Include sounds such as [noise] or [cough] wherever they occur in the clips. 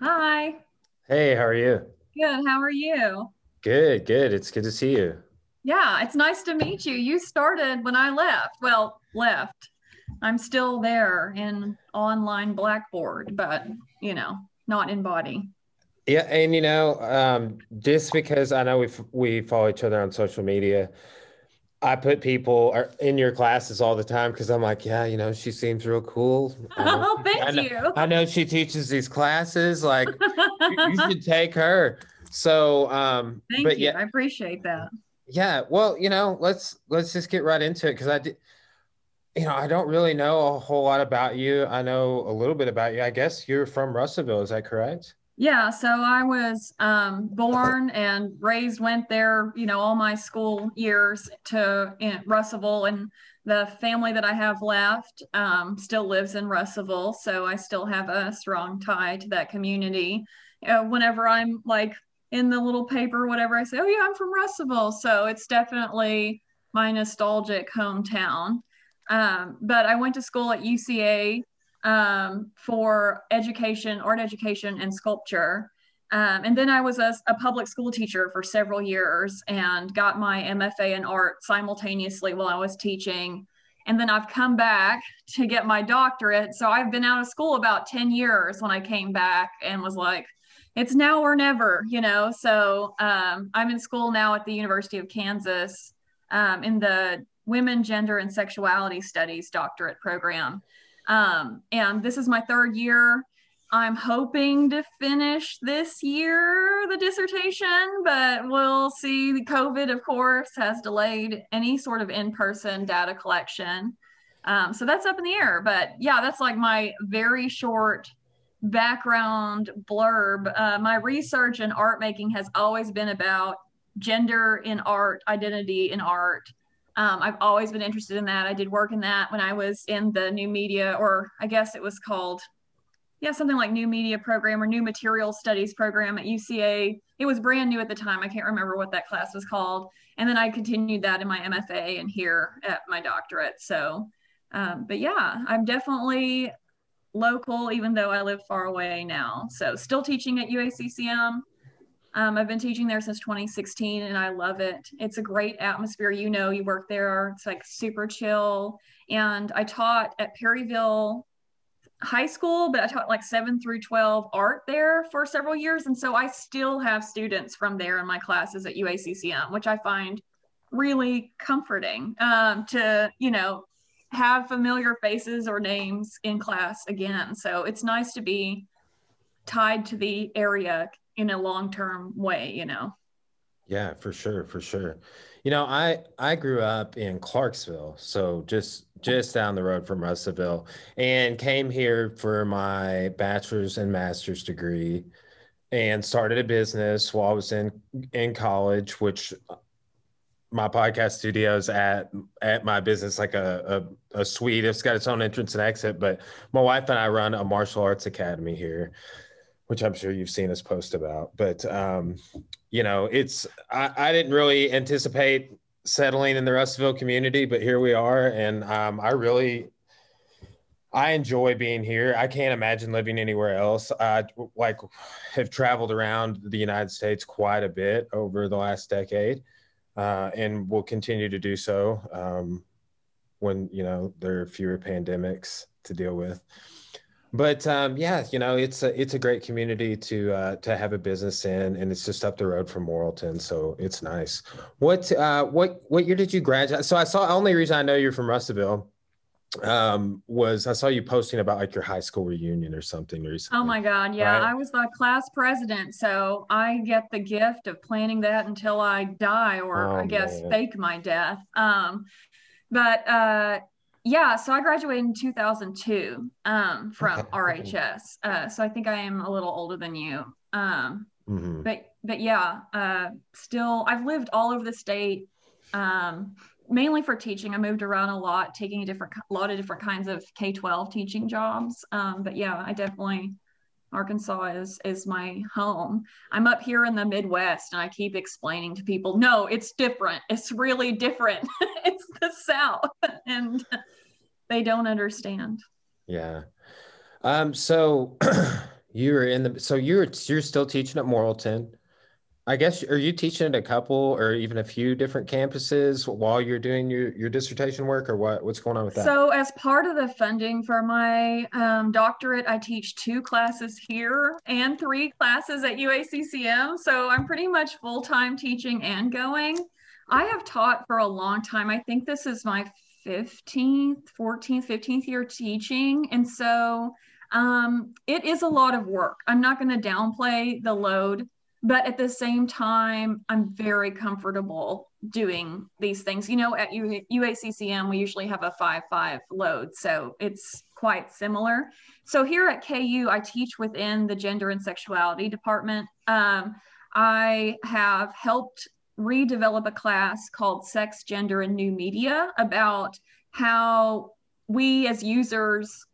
Hi. Hey, how are you? Good. How are you? Good, good. It's good to see you. Yeah, it's nice to meet you. You started when I left. Well, left. I'm still there in online Blackboard, but you know, not in body. Yeah, and you know, um, just because I know we we follow each other on social media, I put people in your classes all the time because I'm like, yeah, you know, she seems real cool. Oh, thank I know, you. I know she teaches these classes. Like, [laughs] you, you, should take her. So, um, thank but you. yeah, I appreciate that. Yeah, well, you know, let's let's just get right into it because I did. You know, I don't really know a whole lot about you. I know a little bit about you. I guess you're from Russellville. Is that correct? Yeah, so I was um, born and raised, went there, you know, all my school years to Russellville, and the family that I have left um, still lives in Russellville, so I still have a strong tie to that community. Uh, whenever I'm like in the little paper, whatever, I say, "Oh yeah, I'm from Russellville," so it's definitely my nostalgic hometown. Um, but I went to school at UCA um, for education, art education, and sculpture. Um, and then I was a, a, public school teacher for several years and got my MFA in art simultaneously while I was teaching. And then I've come back to get my doctorate. So I've been out of school about 10 years when I came back and was like, it's now or never, you know? So um, I'm in school now at the University of Kansas um, in the Women, Gender, and Sexuality Studies doctorate program. Um, and this is my third year. I'm hoping to finish this year the dissertation, but we'll see. The COVID, of course, has delayed any sort of in person data collection. Um, so that's up in the air. But yeah, that's like my very short background blurb. Uh, my research in art making has always been about gender in art, identity in art, um, I've always been interested in that. I did work in that when I was in the new media, or I guess it was called, yeah, something like new media program or new material studies program at UCA. It was brand new at the time. I can't remember what that class was called. And then I continued that in my MFA and here at my doctorate. So, um, but yeah, I'm definitely local, even though I live far away now. So, still teaching at UACCM. Um, I've been teaching there since 2016 and I love it. It's a great atmosphere. You know, you work there, it's like super chill. And I taught at Perryville High School, but I taught like seven through 12 art there for several years. And so I still have students from there in my classes at UACCM, which I find really comforting um, to, you know, have familiar faces or names in class again. So it's nice to be tied to the area in a long term way, you know. Yeah, for sure, for sure. You know, I I grew up in Clarksville, so just just down the road from Russellville, and came here for my bachelor's and master's degree, and started a business while I was in in college, which uh, my podcast studios at at my business like a, a, a suite. It's got its own entrance and exit, but my wife and I run a martial arts academy here which I'm sure you've seen us post about. But um, you know, it's I, I, didn't really anticipate settling in the Russellville community, but here we are, and um, I really I enjoy being here. I can't imagine living anywhere else. I like have traveled around the United States quite a bit over the last decade, uh, and will continue to do so um, when you know there are fewer pandemics to deal with but um, yeah, you know, it's a it's a great community to uh, to have a business in, and it's just up the road from Morrilton, so it's nice. What uh, what what year did you graduate? So I saw only reason I know you're from Russellville um was I saw you posting about like your high school reunion or something recently. Oh my god, yeah. Right? I was the class president, so I get the gift of planning that until I die or oh, I guess man. fake my death. Um but uh yeah, so I graduated in 2002 um, from okay. RHS. Uh, so I think I am a little older than you. Um, mm-hmm. But but yeah, uh, still I've lived all over the state, um, mainly for teaching. I moved around a lot, taking a different a lot of different kinds of K-12 teaching jobs. Um, but yeah, I definitely Arkansas is is my home. I'm up here in the Midwest and I keep explaining to people, no, it's different. It's really different. [laughs] it's the South. [laughs] And they don't understand. Yeah. Um, so [clears throat] You were in the so you're you're still teaching at Morrilton. I guess are you teaching at a couple or even a few different campuses while you're doing your, your dissertation work or what what's going on with that? So as part of the funding for my um, doctorate, I teach two classes here and three classes at UACCM. So I'm pretty much full-time teaching and going. I have taught for a long time. I think this is my 15th, 14th, 15th year teaching. And so um, it is a lot of work. I'm not going to downplay the load but at the same time i'm very comfortable doing these things. You know at U- uaccm we usually have a 5-5 load so it's quite similar. So here at ku i teach within the gender and sexuality department. Um, i have helped redevelop a class called sex gender and new media about how we as users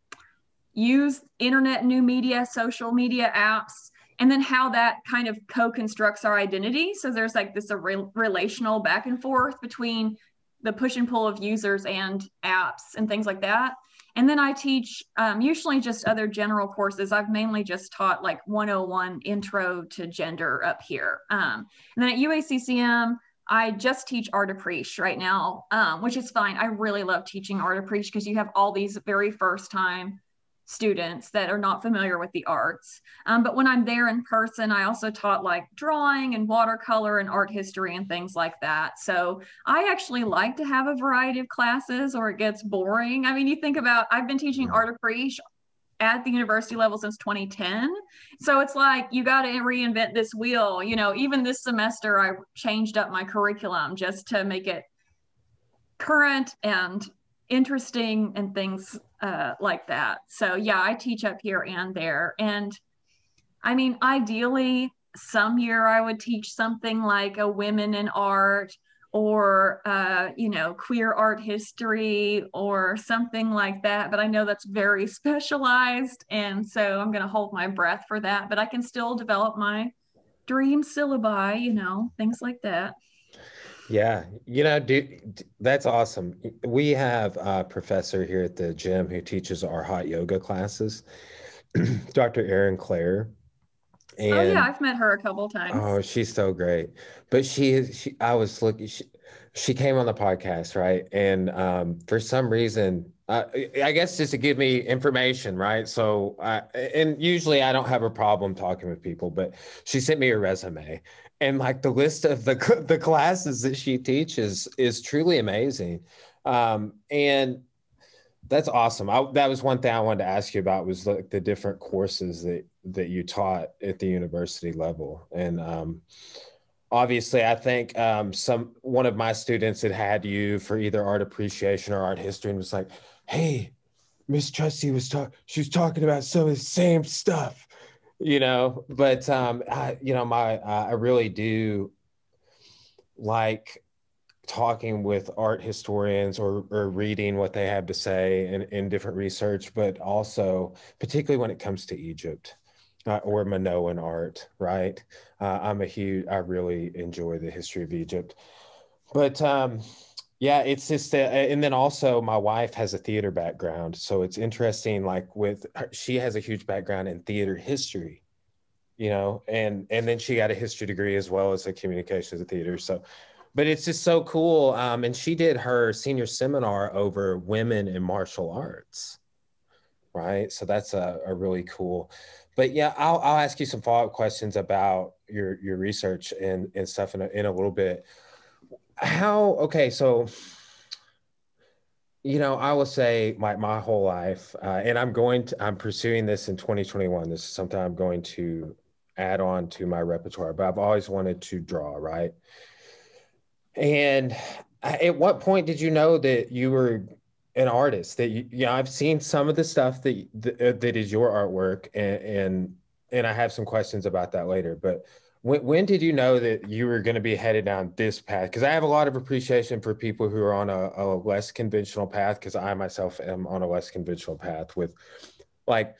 use internet new media social media apps and then how that kind of co-constructs our identity. So there's like this a re- relational back and forth between the push and pull of users and apps and things like that. And then i teach um, usually just other general courses. I've mainly just taught like 101 intro to gender up here. Um, and then at uaccm I just teach art appreciation right now, um, which is fine. I really love teaching art appreciation because you have all these very first time students that are not familiar with the arts. Um, but when I'm there in person, I also taught like drawing and watercolor and art history and things like that. So I actually like to have a variety of classes or it gets boring. I mean, you think about, I've been teaching art appreciation at the university level since 2010. So it's like you got to reinvent this wheel. You know, even this semester, I changed up my curriculum just to make it current and interesting and things uh, like that. So yeah, I teach up here and there. And I mean, ideally, some year I would teach something like a women in art or uh, you know queer art history or something like that but i know that's very [laughs] specialized and so i'm going to hold my breath for that but i can still develop my dream syllabi you know things like that yeah, you know, dude, that's awesome. We have a professor here at the gym who teaches our hot yoga classes, [clears throat] Dr. Erin Claire. And, oh yeah, I've met her a couple times. Oh, she's so great. But she, she I was looking. She, she came on the podcast, right? And um, for some reason, uh, I guess just to give me information, right? So, and usually I don't have a problem talking with people, but she sent me a resume, and like the list of the [laughs] the classes that she teaches is truly amazing um, and that's awesome I, that was one thing i wanted to ask you about was like the different courses that that you taught at the university level and um, obviously i think um, some one of my students had had you for either art appreciation or art history and was like hey miss trusty was talking she was talking about some of the same stuff you know? But um I, you know my uh, i really do like talking with art historians or, or reading what they have to say in, in different research but also particularly when it comes to egypt uh, or minoan art right uh, i'm a huge i really enjoy the history of egypt but um yeah, it's just, uh, and then also my wife has a theater background, so it's interesting. Like with her, she has a huge background in theater history, you know, and and then she got a history degree as well as a communications of theater. So, but it's just so cool. Um, and she did her senior seminar over women in martial arts, right? So that's a, a really cool. But yeah, I'll I'll ask you some follow up questions about your your research and and stuff in a, in a little bit. How okay so you know i will say my my whole life uh, and i'm going to i'm pursuing this in 2021 this is something i'm going to add on to my repertoire but i've always wanted to draw right? And at what point did you know that you were an artist that you know. i've seen some of the stuff that that, uh, that is your artwork and and and i have some questions about that later but when, when did you know that you were going to be headed down this path? Because I have a lot of appreciation for people who are on a, a less conventional path. Because I myself am on a less conventional path with, like,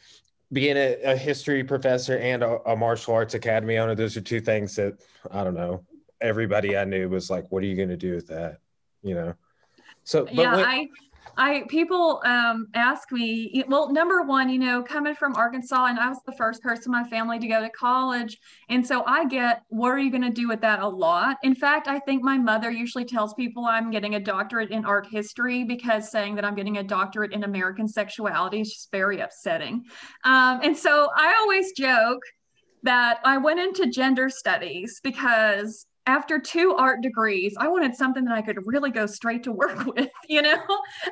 being a, a history professor and a, a, martial arts academy owner. Those are two things that I don't know. Everybody I knew was like, "What are you going to do with that?" You know. So, yeah, when, I I people um, ask me, well, number one, you know, coming from Arkansas, and I was the first person in my family to go to college, and so I get, what are you going to do with that? A lot. In fact, I think my mother usually tells people I'm getting a doctorate in art history because saying that I'm getting a doctorate in American sexuality is just very upsetting. Um, and so I always joke that I went into gender studies because after two art degrees, I wanted something that I could really go straight to work [laughs] with, you know,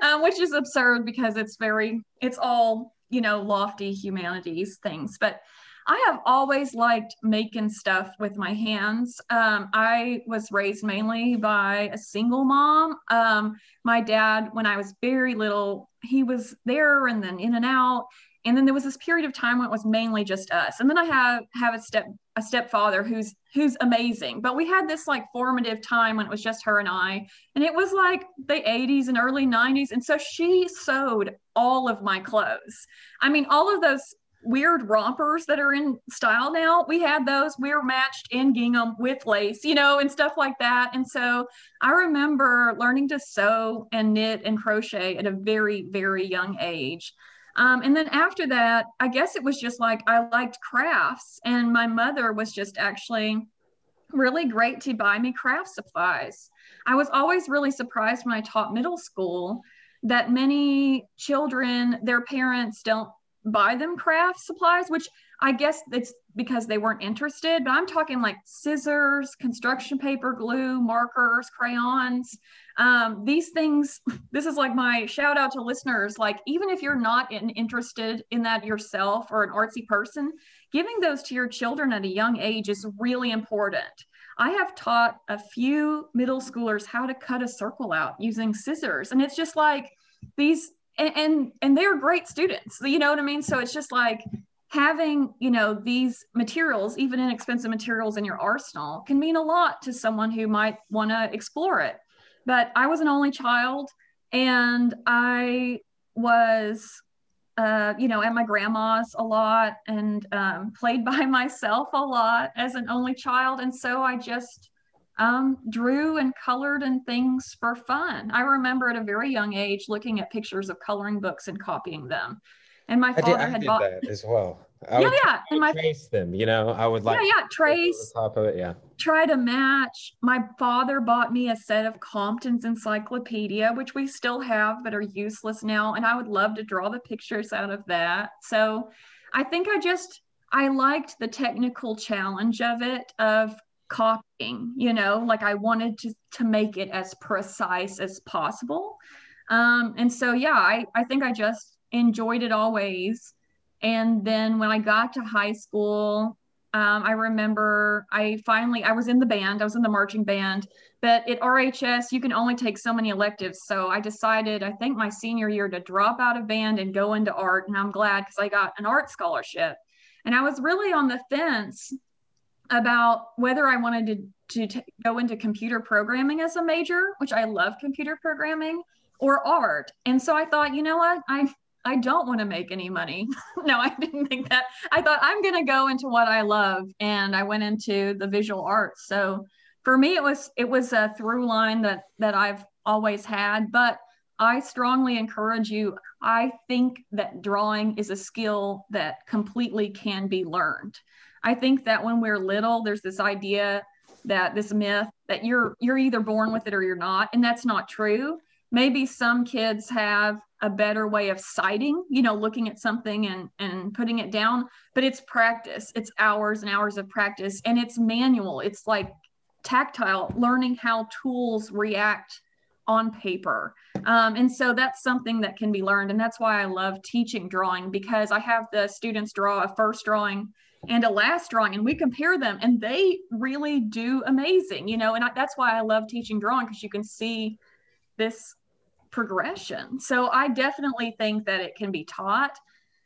um, which is absurd because it's very, it's all, you know, lofty humanities things. But I have always liked making stuff with my hands. Um, I was raised mainly by a single mom. Um, my dad, when I was very little, he was there and then in and out and then there was this period of time when it was mainly just us. And then i have have a step a stepfather who's who's amazing. But we had this like formative time when it was just her and i. And it was like the 80s and early 90s and so she sewed all of my clothes. I mean all of those weird rompers that are in style now we had those. We were matched in gingham with lace you know and stuff like that. And so i remember learning to sew and knit and crochet at a very very young age um, and then after that, I guess it was just like I liked crafts, and my mother was just actually really great to buy me craft supplies. I was always really surprised when I taught middle school that many children, their parents don't buy them craft supplies, which I guess it's because they weren't interested, but I'm talking like scissors, construction paper, glue, markers, crayons. Um, these things, [laughs] this is like my shout out to listeners. Like, even if you're not in, interested in that yourself or an artsy person, giving those to your children at a young age is really important. I have taught a few middle schoolers how to cut a circle out using scissors. And it's just like these, and, and, and they're great students, you know what I mean? So it's just like having you know these materials even inexpensive materials in your arsenal can mean a lot to someone who might want to explore it. But i was an only child and i was uh, you know at my grandma's a lot and um, played [laughs] by myself a lot as an only child. And so i just um, drew and colored and things for fun. I remember at a very young age looking at pictures of coloring books and copying them. And my father I did, I had bought that as well. I yeah, yeah. And my trace them, you know, I would like yeah, yeah, trace top of it, yeah. Try to match. My father bought me a set of Compton's Encyclopedia, which we still have but are useless now, and I would love to draw the pictures out of that. So, I think I just I liked the technical challenge of it of copying. You know, like I wanted to to make it as precise as possible. Um, and so yeah, I I think I just enjoyed it always. And then when I got to high school, um, I remember I finally I was in the band. I was in the marching band, but at RHS you can only take so many electives. So I decided I think my senior year to drop out of band and go into art, and I'm glad because I got an art scholarship. And I was really on the fence about whether I wanted to to t- go into computer programming as a major, which I love computer programming, or art. And so I thought, you know what, I I don't want to make any money. [laughs] no, I didn't think that. I thought I'm going to go into what I love and I went into the visual arts. So for me it was it was a through line that that I've always had, but I strongly encourage you. I think that drawing is a skill that completely can be learned. I think that when we're little there's this idea that this myth that you're you're either born with it or you're not and that's not true. Maybe some kids have a better way of sighting you know, looking at something and, and putting it down, but it's practice. It's hours and hours of practice and it's manual. It's like tactile, learning how tools react on paper. Um, and so that's something that can be learned. And that's why I love teaching drawing because I have the students draw a first drawing and a last drawing and we compare them and they really do amazing, you know, and I, that's why I love teaching drawing because you can see this progression. So I definitely think that it can be taught.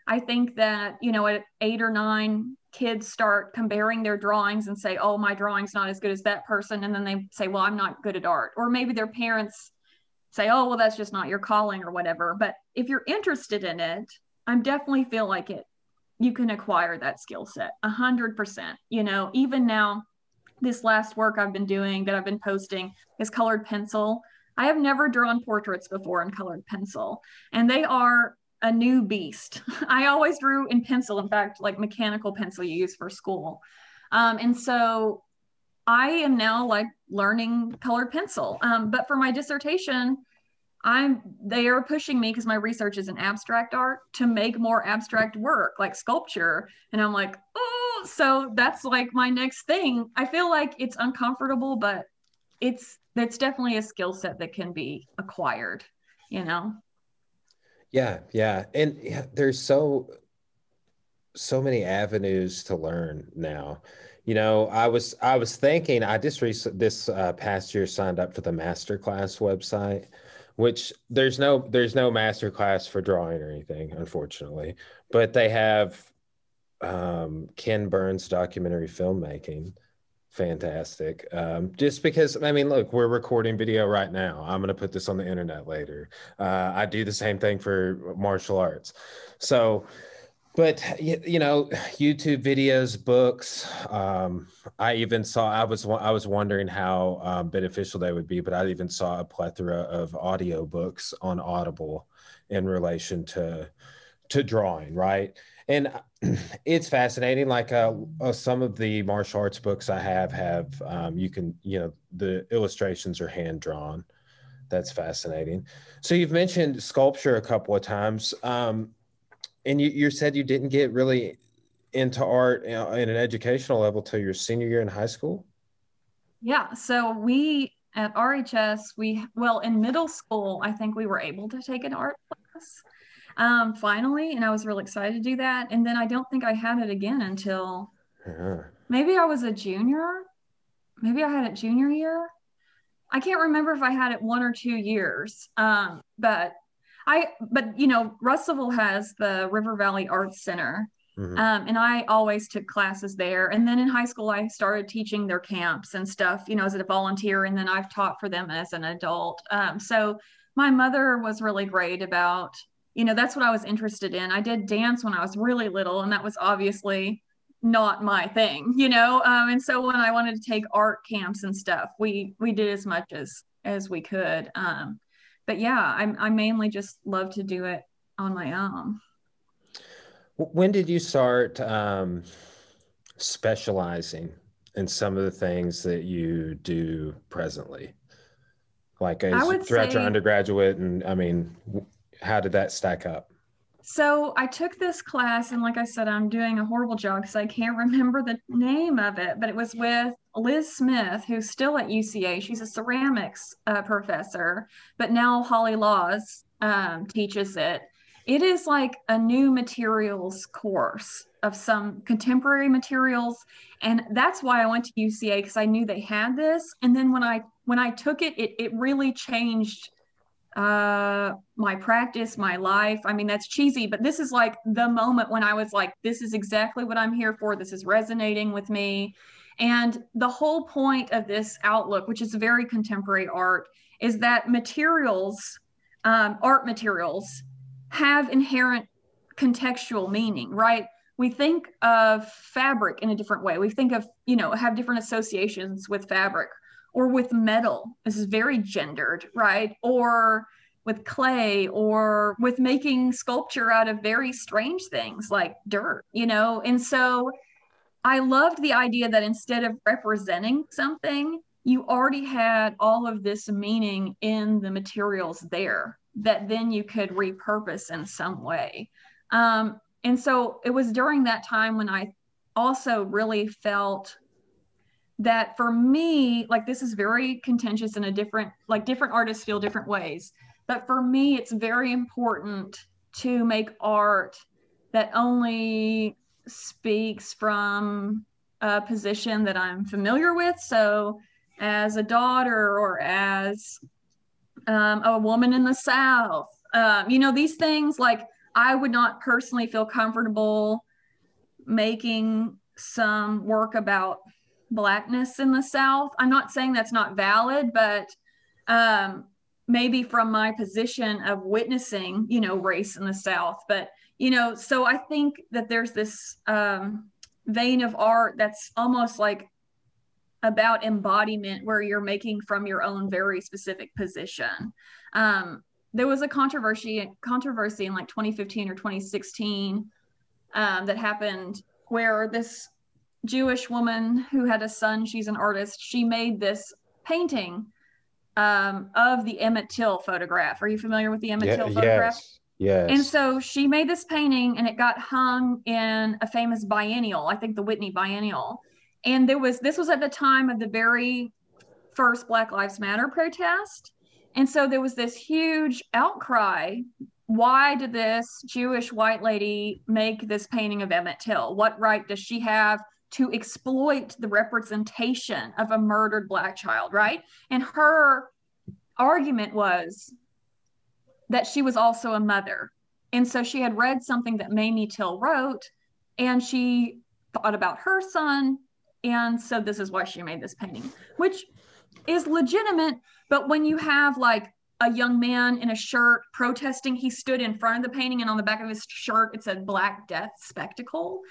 I think that, you know, at eight or nine, kids start comparing their drawings and say, oh, my drawing's not as good as that person. And then they say, well, I'm not good at art. Or maybe their parents say, oh, well, that's just not your calling or whatever. But if you're interested in it, I definitely feel like it, you can acquire that skill set a hundred percent. You know, even now, this last work I've been doing that I've been posting is colored pencil I have never drawn portraits before in colored pencil, and they are a new beast. [laughs] I always drew in pencil, in fact, like mechanical pencil you use for school. Um, and so I am now like learning colored pencil. Um, but for my dissertation, I'm they are pushing me because my research is in abstract art to make more abstract work like sculpture. And I'm like, oh, so that's like my next thing. I feel like it's uncomfortable, but it's that's definitely a skill set that can be acquired, you know. Yeah, yeah. And yeah, there's so so many avenues to learn now. You know, I was I was thinking I just recently this uh, past year signed up for the masterclass website, which there's no there's no masterclass for drawing or anything, unfortunately, but they have um, Ken Burns documentary filmmaking fantastic. Um, just because, I mean, look, we're recording video right now. I'm going to put this on the internet later. Uh, I do the same thing for martial arts. So, but you know, YouTube videos, books. Um, I even saw. I was I was wondering how um, beneficial they would be, but I even saw a plethora of audio books on Audible in relation to to drawing. Right and [clears throat] it's fascinating. Like uh, uh, some of the martial arts books I have have um, you can you know the illustrations are hand drawn. That's fascinating. So you've mentioned sculpture a couple of times, um, and you, you said you didn't get really into art in an educational level till your senior year in high school. Yeah. So we at RHS, we well in middle school, I think we were able to take an art class um, finally, and I was really excited to do that. And then I don't think I had it again until uh-huh. maybe I was a junior. Maybe I had it junior year. I can't remember if I had it one or two years. Um, but I, but you know, Russellville has the River Valley Arts Center. Mm-hmm. Um, and I always took classes there. And then in high school, I started teaching their camps and stuff, you know, as a volunteer. And then I've taught for them as an adult. Um, so my mother was really great about you know that's what i was interested in. I did dance when i was really little and that was obviously not my thing you know? Um, and so when i wanted to take art camps and stuff we we did as much as as we could. Um, but yeah I, I mainly just love to do it on my own. When did you start um, specializing in some of the things that you do presently? Like as, throughout say, your undergraduate and i mean how did that stack up? So I took this class, and like I said, I'm doing a horrible job because I can't [laughs] remember the name of it, but it was with Liz Smith, who's still at UCA. She's a ceramics uh, professor, but now Holly Laws um, teaches it. It is like a new materials course of some contemporary materials, and that's why I went to UCA because I knew they had this. And then when I when I took it, it it really changed uh, my practice, my life. I mean, that's cheesy, but this is like the moment when I was like, this is exactly what I'm here for. This is resonating with me. And the whole point of this outlook, which is very contemporary art, is that materials, um, art materials, have inherent contextual meaning, right? We think of fabric in a different way. We think of, you know, have different associations with fabric or with metal. This is very gendered, right? Or with clay or with making sculpture out of very strange things like dirt, you know? And so I loved the idea that instead of representing something, you already had all of this meaning in the materials there that then you could repurpose in some way. Um, and so it was during that time when I also really felt that for me, like this is very contentious in a different, like different artists feel different ways. But for me, it's very important to make art that only speaks from a position that I'm familiar with. So, as a daughter or as um, a woman in the South, um, you know, these things like I would not personally feel comfortable making some work about blackness in the South. I'm not saying that's not valid, but um, maybe from my position of witnessing, you know, race in the South. But, you know, so I think that there's this um, vein of art that's almost like about embodiment where you're making from your own very specific position. Um, there was a controversy controversy in like 2015 or 2016 um, that happened where this Jewish woman who had a son, she's an artist, she made this painting um, of the Emmett Till photograph. Are you familiar with the Emmett Yeah, Till photograph? yes, yes. And so she made this painting and it got hung in a famous biennial, I think the Whitney Biennial. And there was this was at the time of the very first Black Lives Matter protest. And so there was this huge outcry. Why did this Jewish white lady make this painting of Emmett Till? What right does she have to exploit the representation of a murdered black child, right? And her argument was that she was also a mother. And so she had read something that Mamie Till wrote, and she thought about her son. And so this is why she made this painting, which is legitimate. But when you have like a young man in a shirt protesting, he stood in front of the painting, and on the back of his shirt, it said Black Death Spectacle.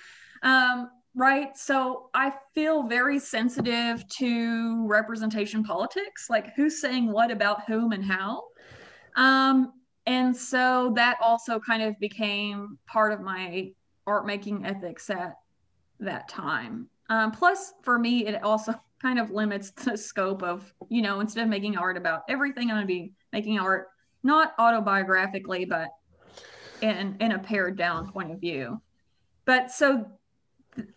Um, right. So I feel very sensitive to representation politics, like who's saying what about whom and how. Um, and so that also kind of became part of my art making ethics at that time. Um, plus, for me, it also [laughs] kind of limits the scope of, you know, instead of making art about everything, I'm going to be making art not autobiographically, but in, in a pared down point of view. But so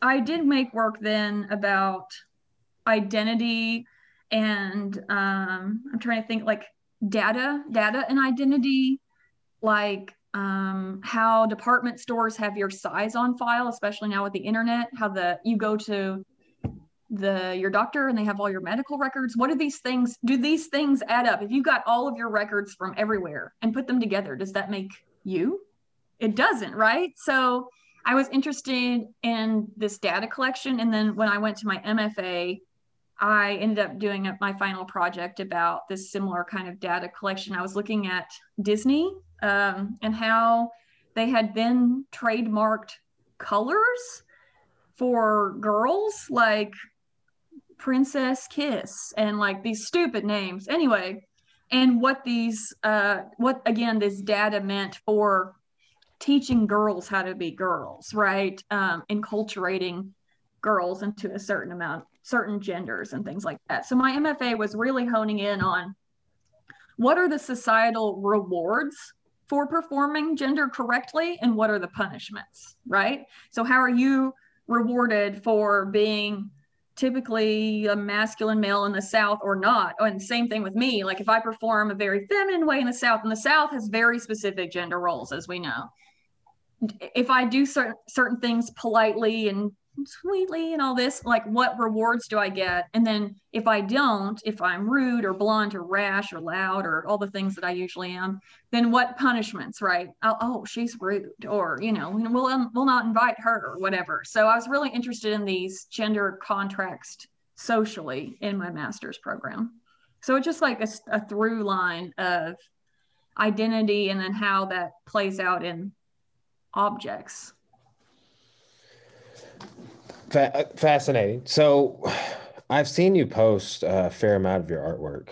I did make work then about identity and um, I'm trying to think like data, data and identity, like um, how department stores have your size on file, especially now with the internet, how the you go to the your doctor and they have all your medical records. What do these things do these things add up? If you got all of your records from everywhere and put them together, does that make you? It doesn't, right? So I was interested in this data collection. And then when I went to my MFA, I ended up doing my final project about this similar kind of data collection. I was looking at Disney um, and how they had then trademarked colors for girls like Princess Kiss and like these stupid names. Anyway, and what these, uh, what again, this data meant for teaching girls how to be girls, right? Um, enculturating girls into a certain amount, certain genders and things like that. So my MFA was really honing in on what are the societal rewards for performing gender correctly and what are the punishments, right? So how are you rewarded for being typically a masculine male in the South or not. Oh, and same thing with me. Like if I perform a very feminine way in the South, and the South has very specific gender roles, as we know. If I do certain certain things politely and sweetly and all this, like what rewards do I get? And then if I don't, if I'm rude or blunt or rash or loud or all the things that I usually am, then what punishments, right? Oh, oh she's rude, or you know, we'll um, we'll not invite her or whatever. So I was really interested in these gender contracts socially in my master's program. So it's just like a, a through line of identity and then how that plays out in objects Fa- fascinating. So, I've seen you post a fair amount of your artwork,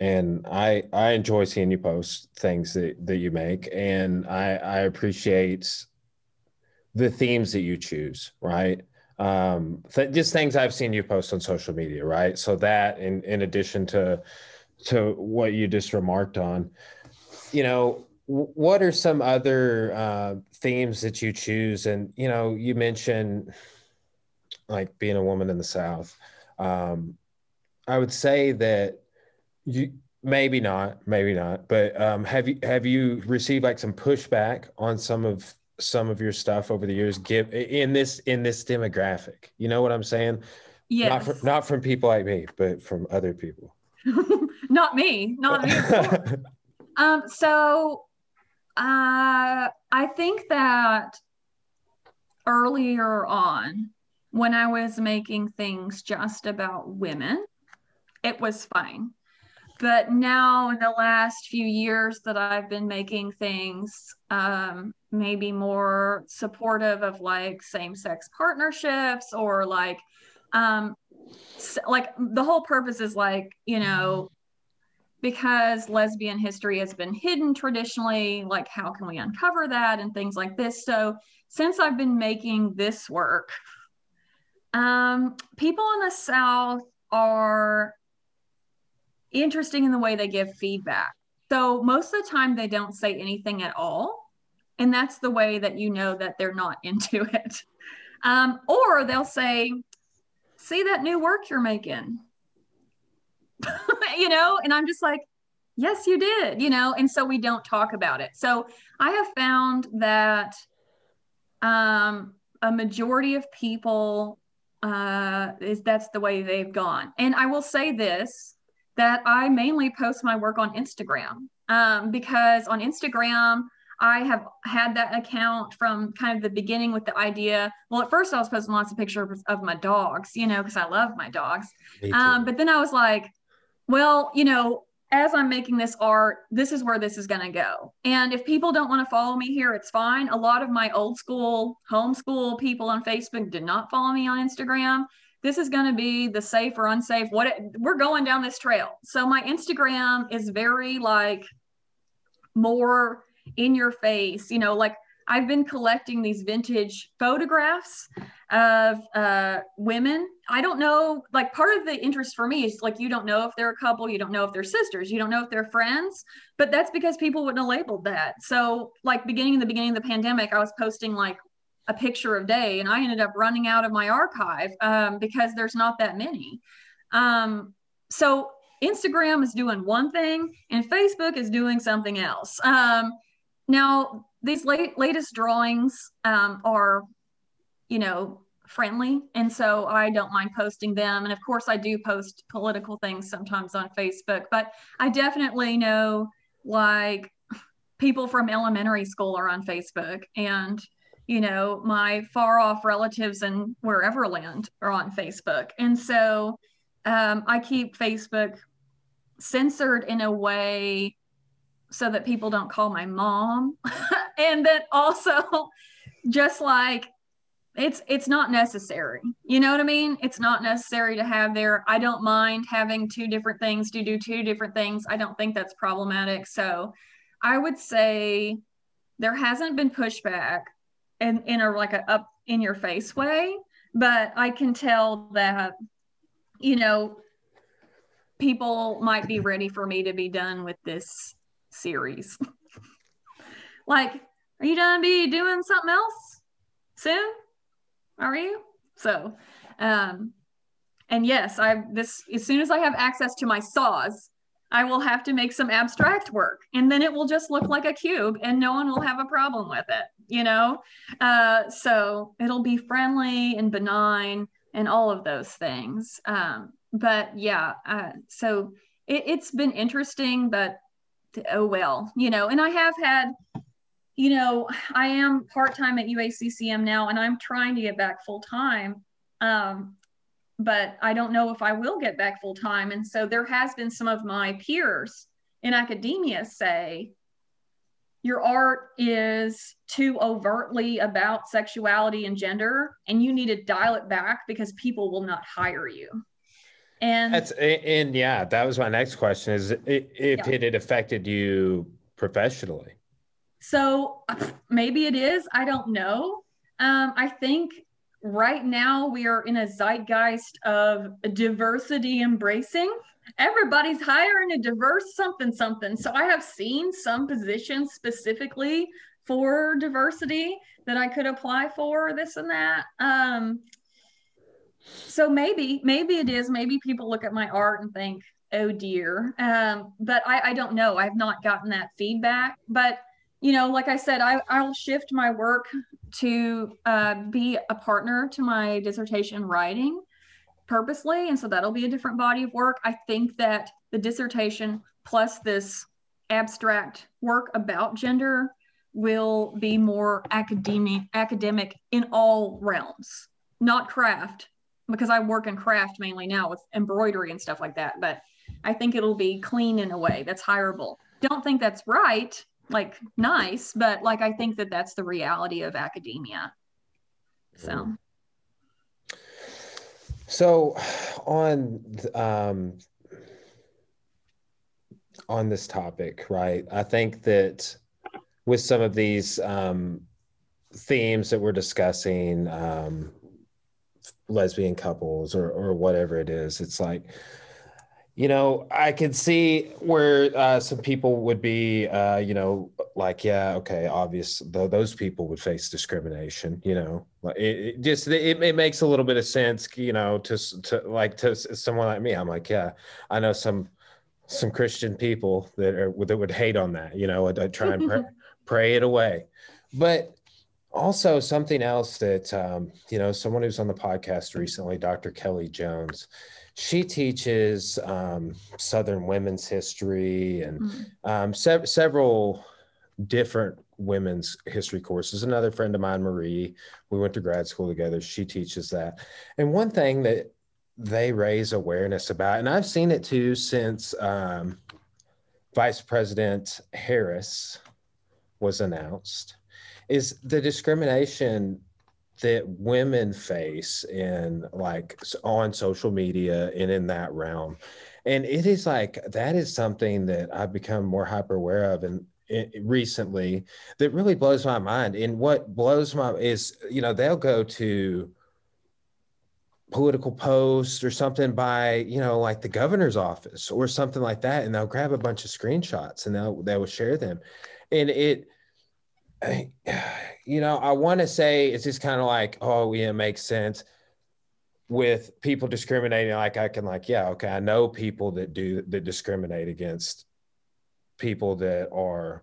and I I enjoy seeing you post things that that you make, and I I appreciate the themes that you choose, right? Um, th- just things I've seen you post on social media, right? So that, in in addition to to what you just remarked on, you know, what are some other uh, themes that you choose? And you know, you mentioned like being a woman in the South. Um, I would say that you maybe not, maybe not, but um, have you have you received like some pushback on some of some of your stuff over the years? Give in this in this demographic, you know what I'm saying? Yes. Not from, not from people like me, but from other people. [laughs] not me, not me. [laughs] um, so uh, I think that earlier on, when I was making things just about women, it was fine. But now, in the last few years that I've been making things um, maybe more supportive of like same sex partnerships or like um, like the whole purpose is like you know because lesbian history has been hidden traditionally like how can we uncover that and things like this. So since i've been making this work um, people in the south are interesting in the way they give feedback. So most of the time they don't say anything at all and that's the way that you know that they're not [laughs] into it. Um, or they'll say see that new work you're making [laughs] you know and i'm just like yes you did you know and so we don't talk about it so i have found that um, a majority of people uh, is that's the way they've gone and i will say this that i mainly post my work on instagram um, because on instagram I have had that account from kind of the beginning with the idea. Well, at first I was posting lots of pictures of my dogs, you know, because I love my dogs. Um, but then I was like, well, you know, as I'm making this art, this is where this is going to go. And if people don't want to follow me here, it's fine. A lot of my old school homeschool people on Facebook did not follow me on Instagram. This is going to be the safe or unsafe. What it, we're going down this trail. So my Instagram is very like more in your face, you know, like I've been collecting these vintage photographs of uh, women. I don't know, like part of the interest for me is like you don't know if they're a couple, you don't know if they're sisters, you don't know if they're friends, but that's because people wouldn't have labeled that. So, like beginning in the beginning of the pandemic, I was posting like a picture of day, and I ended up running out of my archive um, because there's not that many. Um, so Instagram is doing one thing, and Facebook is doing something else. Um, now, these late, latest drawings um, are, you know, friendly. And so I don't mind posting them. And of course, I do post political things sometimes on Facebook, but I definitely know like people from elementary school are on Facebook and you know my far off relatives in wherever land are on facebook and so um, i keep facebook censored in a way so that people don't call my mom [laughs] and that also just like it's it's not necessary. You know what i mean? It's not necessary to have there. I don't mind having two different things to do two different things. I don't think that's problematic. So i would say there hasn't been pushback in in a like a up in your face way but i can tell that you know people might be ready for me to be done with this series. [laughs] like, are you gonna be doing something else soon? Are you? So, um, and yes, I this as soon as I have access to my saws, I will have to make some abstract work, and then it will just look like a cube, and no one will have a problem with it. You know, uh, so it'll be friendly and benign and all of those things. Um, but yeah, uh, so it, it's been interesting, but oh well, you know, and I have had, you know, I am part time at UACCM now and I'm trying to get back full time. Um, but I don't know if I will get back full time. And so there has been some of my peers in academia say, your art is too overtly about sexuality and gender, and you need to dial it back because people will not hire you. And that's and yeah, that was my next question: is if yeah. it had affected you professionally? So maybe it is. I don't know. Um, I think right now we are in a zeitgeist of diversity embracing. Everybody's hiring a diverse something something. So I have seen some positions specifically for diversity that I could apply for this and that. Um, so maybe maybe it is maybe people look at my art and think oh dear um, but I, I don't know i've not gotten that feedback but you know like i said I, i'll shift my work to uh, be a partner to my dissertation writing purposely and so that'll be a different body of work i think that the dissertation plus this abstract work about gender will be more academic academic in all realms not craft because I work in craft mainly now with embroidery and stuff like that. But I think it'll be clean in a way that's hireable. Don't think that's right, like nice, but like I think that that's the reality of academia. So. So, on um, on this topic, right? I think that with some of these um, themes that we're discussing, um, lesbian couples or or whatever it is, it's like you know, I could see where uh, some people would be, uh, you know, like, yeah, okay, obvious, though those people would face discrimination. You know, it, it just it, it makes a little bit of sense, you know, to to like to someone like me. I'm like, yeah, I know some some Christian people that are that would hate on that. You know, I, try and pray, [laughs] pray it away, but also something else that um, you know, someone who's on the podcast recently, Dr. Kelly Jones she teaches um, Southern women's history and mm-hmm. um, se- several different women's history courses. Another friend of mine, Marie, we went to grad school together. She teaches that. And one thing that they raise awareness about, and I've seen it too since um, Vice President Harris was announced, is the discrimination that women face in like on social media and in that realm. And it is like that is something that i've become more hyper aware of and recently that really blows my mind. And what blows my is you know they'll go to political post or something by you know like the governor's office or something like that and they'll grab a bunch of screenshots and they'll they will share them. And it you know, I want to say it's just kind of like, oh, yeah, it makes sense with people discriminating. Like, I can, like, yeah, okay, I know people that do that discriminate against people that are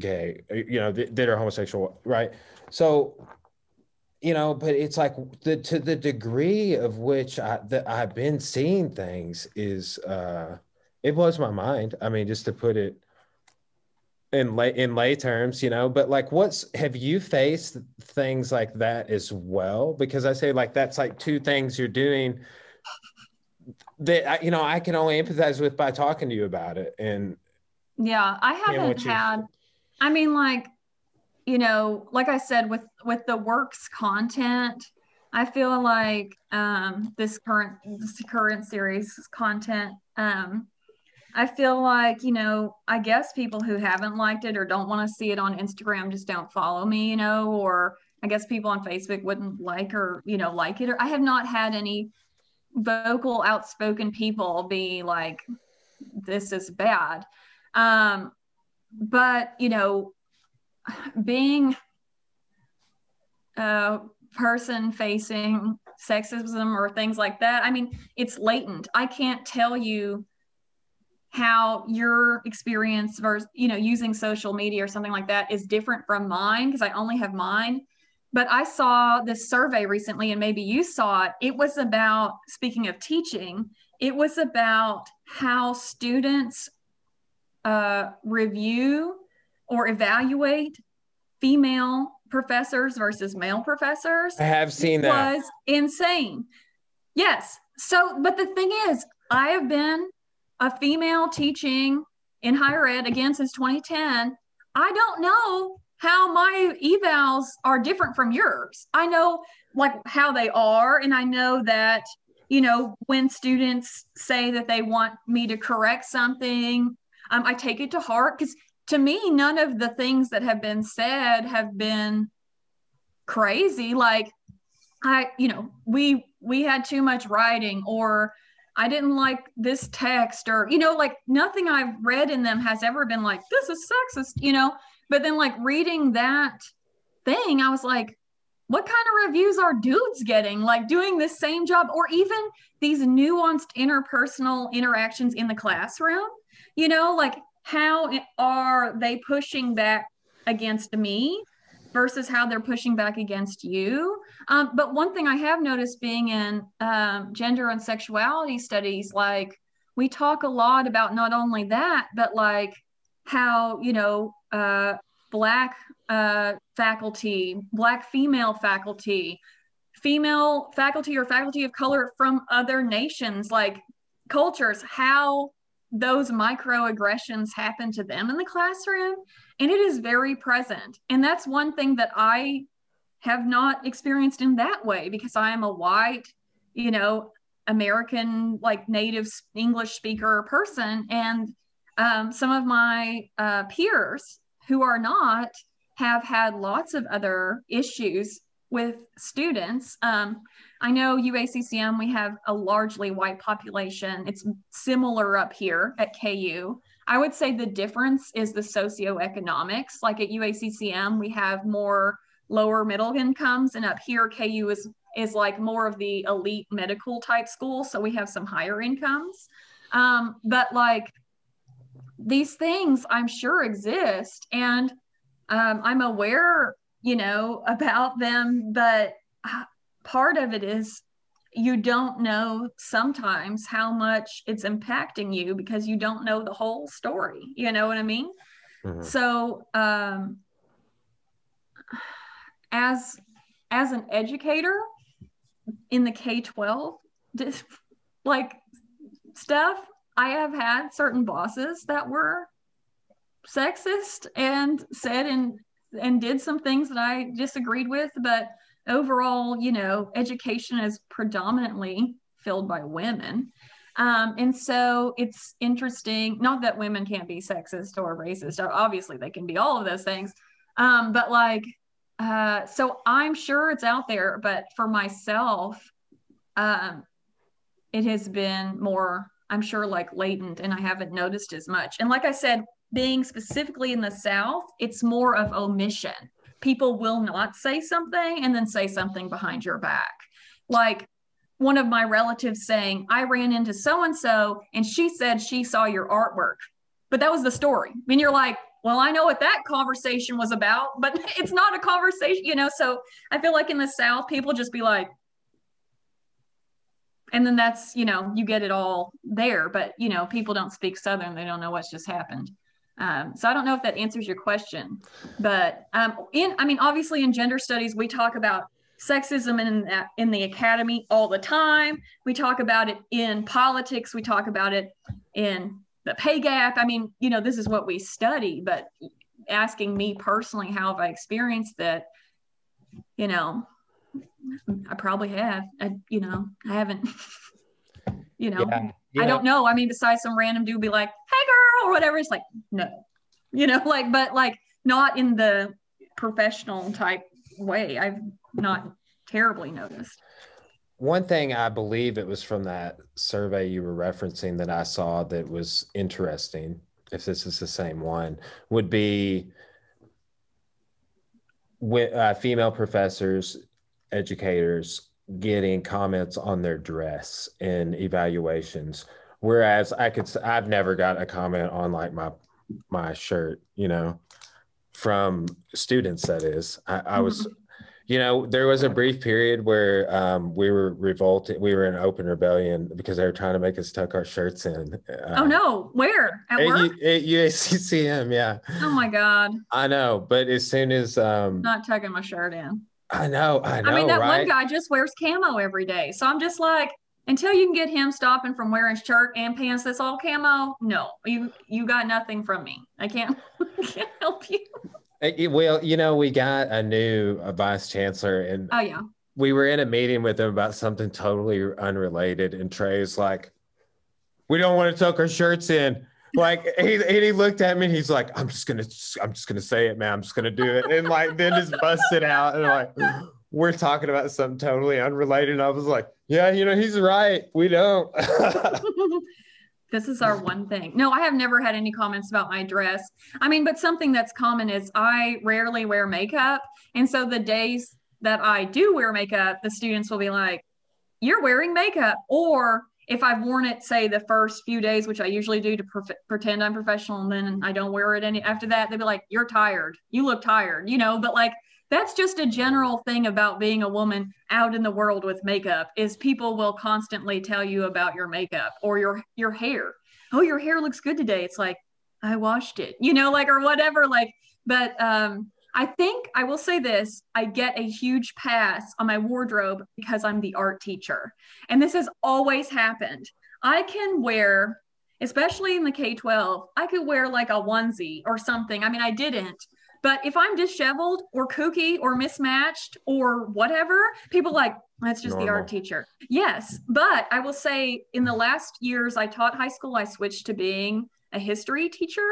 gay, you know, that, that are homosexual, right? So, you know, but it's like the to the degree of which I that I've been seeing things is uh it blows my mind. I mean, just to put it in lay in lay terms, you know. But like, what's have you faced things like that as well? Because I say like that's like two things you're doing that you know I can only empathize with by talking to you about it. And yeah, I haven't had. I mean, like, you know, like I said with with the works content. I feel like um, this current this current series content um, I feel like, you know, I guess people who haven't liked it or don't want to see it on Instagram just don't follow me, you know, or I guess people on Facebook wouldn't like or, you know, like it. Or I have not had any vocal, outspoken people be like, this is bad. Um, but, you know, being a person facing sexism or things like that, I mean, it's latent. I can't tell you how your experience versus you know using social media or something like that is different from mine because i only have mine. But i saw this survey recently and maybe you saw it. It was about speaking of teaching it was about how students uh, review or evaluate female professors versus male professors. I have seen that. Was insane. Yes. So but the thing is i have been a female teaching in higher ed again since 2010 i don't know how my evals are different from yours. I know like how they are and i know that you know when students say that they want me to correct something um, i take it to heart because to me none of the things that have been said have been crazy. Like i you know we we had too much writing or I didn't like this text or, you know, like nothing I've read in them has ever been like, this is sexist, you know? But then, like, reading that thing, I was like, what kind of reviews are dudes getting? Like, doing this same job, or even these nuanced interpersonal interactions in the classroom, you know, like, how are they pushing back against me versus how they're pushing back against you. Um, but one thing I have noticed being in um, gender and sexuality studies, like we talk a lot about not only that, but like how, you know, uh, Black uh, faculty, Black female faculty, female faculty or faculty of color from other nations, like cultures, how those microaggressions happen to them in the classroom and it is very present and that's one thing that i have not experienced in that way because i am a white you know, American, like native English speaker person. And um, some of my uh, peers who are not have had lots of other issues with students. Um, I know UACCM, we have a largely white population. It's similar up here at KU. I would say the difference is the socioeconomics. Like at UACCM, we have more lower middle incomes, and up here, KU is is like more of the elite medical type school. So we have some higher incomes. Um, but like these things, I'm sure exist, and um, I'm aware, you know, about them. But uh, part of it is you don't know sometimes how much it's impacting you because you don't know the whole story. You know what I mean? Mm-hmm. So, um, as as an educator in the K twelve, like stuff, I have had certain bosses that were sexist and said and and did some things that I disagreed with, but overall, you know, education is predominantly filled by women. Um, and so it's interesting, not that women can't be sexist or racist, obviously they can be all of those things. Um, but like, uh, so I'm sure it's out there, but for myself, um, it has been more, I'm sure, like latent, and I haven't noticed as much. And like I said, being specifically in the South, it's more of omission people will not say something and then say something behind your back. Like one of my relatives saying, I ran into so and so and she said she saw your artwork. But that was the story. And you're like, well, I know what that conversation was about, but [laughs] it's not a conversation, you know? So I feel like in the South, people just be like, and then that's, you know, you get it all there. But, you know, people don't speak Southern, they don't know what's just happened. Um, so I don't know if that answers your question, but um, in I mean, obviously in gender studies we talk about sexism in in the academy all the time. We talk about it in politics. We talk about it in the pay gap. I mean, you know, this is what we study. But asking me personally, how have I experienced that? You know, I probably have. I, you know, I haven't. [laughs] you know, yeah, you I don't know. I mean, besides some random dude be like, "Hey, girl." or whatever. It's like, no, [laughs] you know, like, but like not in the professional type way. I've not terribly noticed. One thing I believe it was from that survey you were referencing that I saw that was interesting, if this is the same one, would be with uh, female professors, educators getting comments on their dress in evaluations Whereas I could, I've never got a comment on like my my shirt, you know, from students. That is, I, I was, mm-hmm. you know, there was a brief period where um, we were revolted. We were in open rebellion because they were trying to make us tuck our shirts in. Uh, oh no, where at, at work? At UACCM, yeah. Oh my god. I know, but as soon as um, not tucking my shirt in. I know, I know. I mean, that right? one guy just wears camo every day, so I'm just like until you can get him stopping from wearing shirt and pants that's all camo no you you got nothing from me i can't [laughs] can't help you eh, eh, well you know we got a new a vice chancellor and oh yeah we were in a meeting with him about something totally unrelated and trey's like we don't want to tuck our shirts in like he, and he looked at me and he's like i'm just gonna i'm just gonna say it man i'm just gonna do it and like then just busted out and like we're talking about something totally unrelated and i was like yeah, you know, he's right. We don't. [laughs] this is our one thing. No, I have never had any comments about my dress. I mean, but something that's common is I rarely wear makeup. And so the days that I do wear makeup, the students will be like, You're wearing makeup. Or if I've worn it, say the first few days, which I usually do to pre- pretend I'm professional, and then I don't wear it any after that, they'd be like, You're tired. You look tired, you know, but like that's just a general thing about being a woman out in the world with makeup is people will constantly tell you about your makeup or your your hair. Oh your hair looks good today. It's like i washed it you know like or whatever like but um i think i will say this i get a huge pass on my wardrobe because i'm the art teacher and this has always happened i can wear especially in the k-12 i could wear like a onesie or something i mean i didn't But if I'm disheveled or kooky or mismatched or whatever, people like, that's just Normal. the art teacher. Yes. But I will say in the last years I taught high school, I switched to being a history teacher.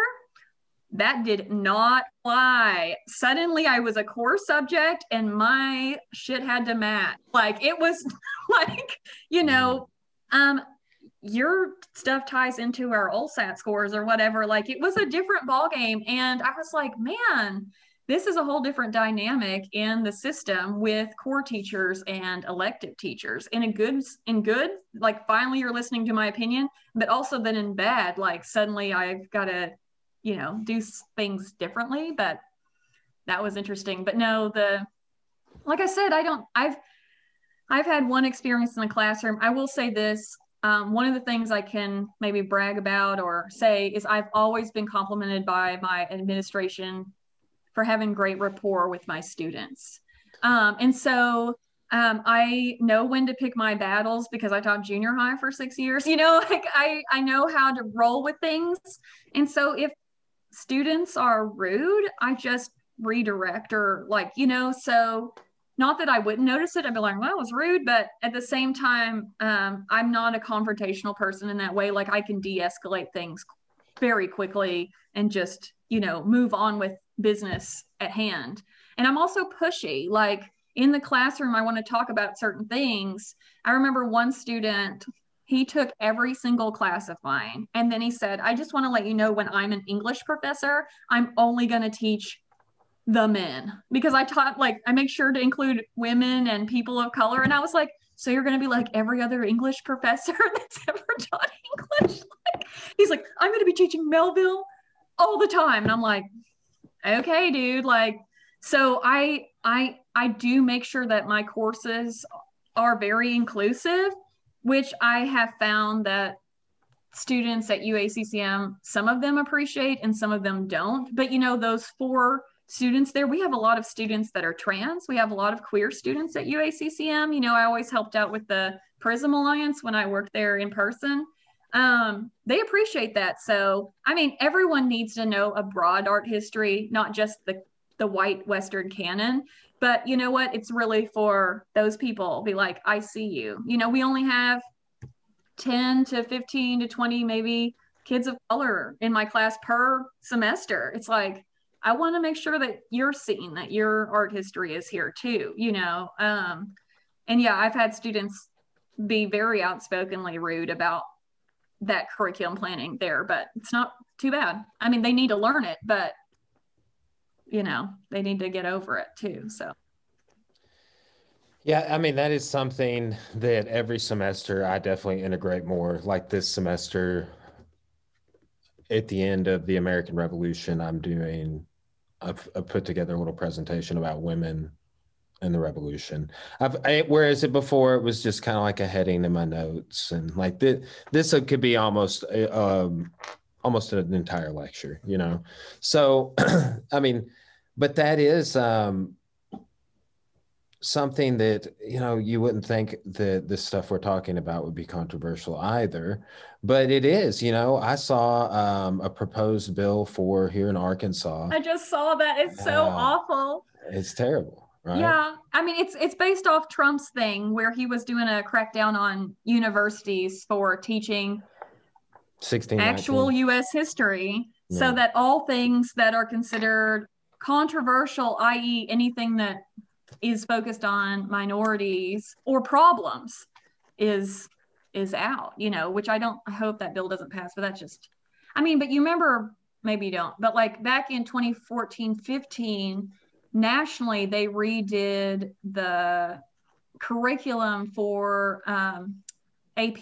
That did not fly. Suddenly I was a core subject and my shit had to match. Like it was [laughs] like, you know, um, your stuff ties into our LSAT scores or whatever. Like it was a different ball game. And I was like, man, this is a whole different dynamic in the system with core teachers and elective teachers in a good in good like finally you're listening to my opinion but also then in bad like suddenly i've got to you know do things differently but that was interesting but no the like i said i don't i've i've had one experience in the classroom i will say this um, one of the things I can maybe brag about or say is I've always been complimented by my administration for having great rapport with my students. Um, and so um, I know when to pick my battles because I taught junior high for six years. [laughs] You know, like I, I know how to roll with things. And so if students are rude, I just redirect or like, you know, so not that I wouldn't notice it. I'd be like, well, it was rude. But at the same time, um, I'm not a confrontational person in that way. Like I can de escalate things very quickly and just, you know, move on with business at hand. And I'm also pushy. Like in the classroom, I want to talk about certain things. I remember one student, he took every single class of mine. And then he said, I just want to let you know when I'm an English professor, I'm only going to teach the men because I taught like I make sure to include women and people of color. And I was like, so you're going to be like every other English professor [laughs] that's ever taught English? [laughs] Like, he's like, I'm going to be teaching Melville all the time. And I'm like, okay, dude. Like, so I, I, I do make sure that my courses are very inclusive, which I have found that students at UACCM, some of them appreciate and some of them don't. But you know, those four students there. We have a lot of students that are trans. We have a lot of queer students at UACCM. You know, I always helped out with the Prism Alliance when I worked there in person. Um, they appreciate that. So, I mean, everyone needs to know a broad art history, not just the the white Western canon. But you know what? It's really for those people. Be like, I see you. You know, we only have 10 to 15 to 20 maybe kids of color in my class per semester. It's like I want to make sure that you're seeing that your art history is here too, you know. Um, and yeah, I've had students be very outspokenly rude about that curriculum planning there, but it's not too bad. I mean, they need to learn it, but you know, they need to get over it too. So yeah, I mean, that is something that every semester I definitely integrate more. Like this semester, at the end of the American Revolution, I'm doing I've, put together a little presentation about women and the revolution. I, whereas it before it was just kind of like a heading in my notes and like this this could be almost um almost an entire lecture, you know. So [clears throat] I mean, but that is um something that you know you wouldn't think that the stuff we're talking about would be controversial either but it is you know i saw um, a proposed bill for here in arkansas. I just saw that. It's so uh, awful. It's terrible right? Yeah. I mean it's it's based off trump's thing where he was doing a crackdown on universities for teaching 16 actual us history yeah. so that all things that are considered controversial i.e anything that is focused on minorities or problems is is out you know which i don't i hope that bill doesn't pass but that's just i mean but you remember maybe you don't but like back in 2014 15 nationally they redid the curriculum for um, ap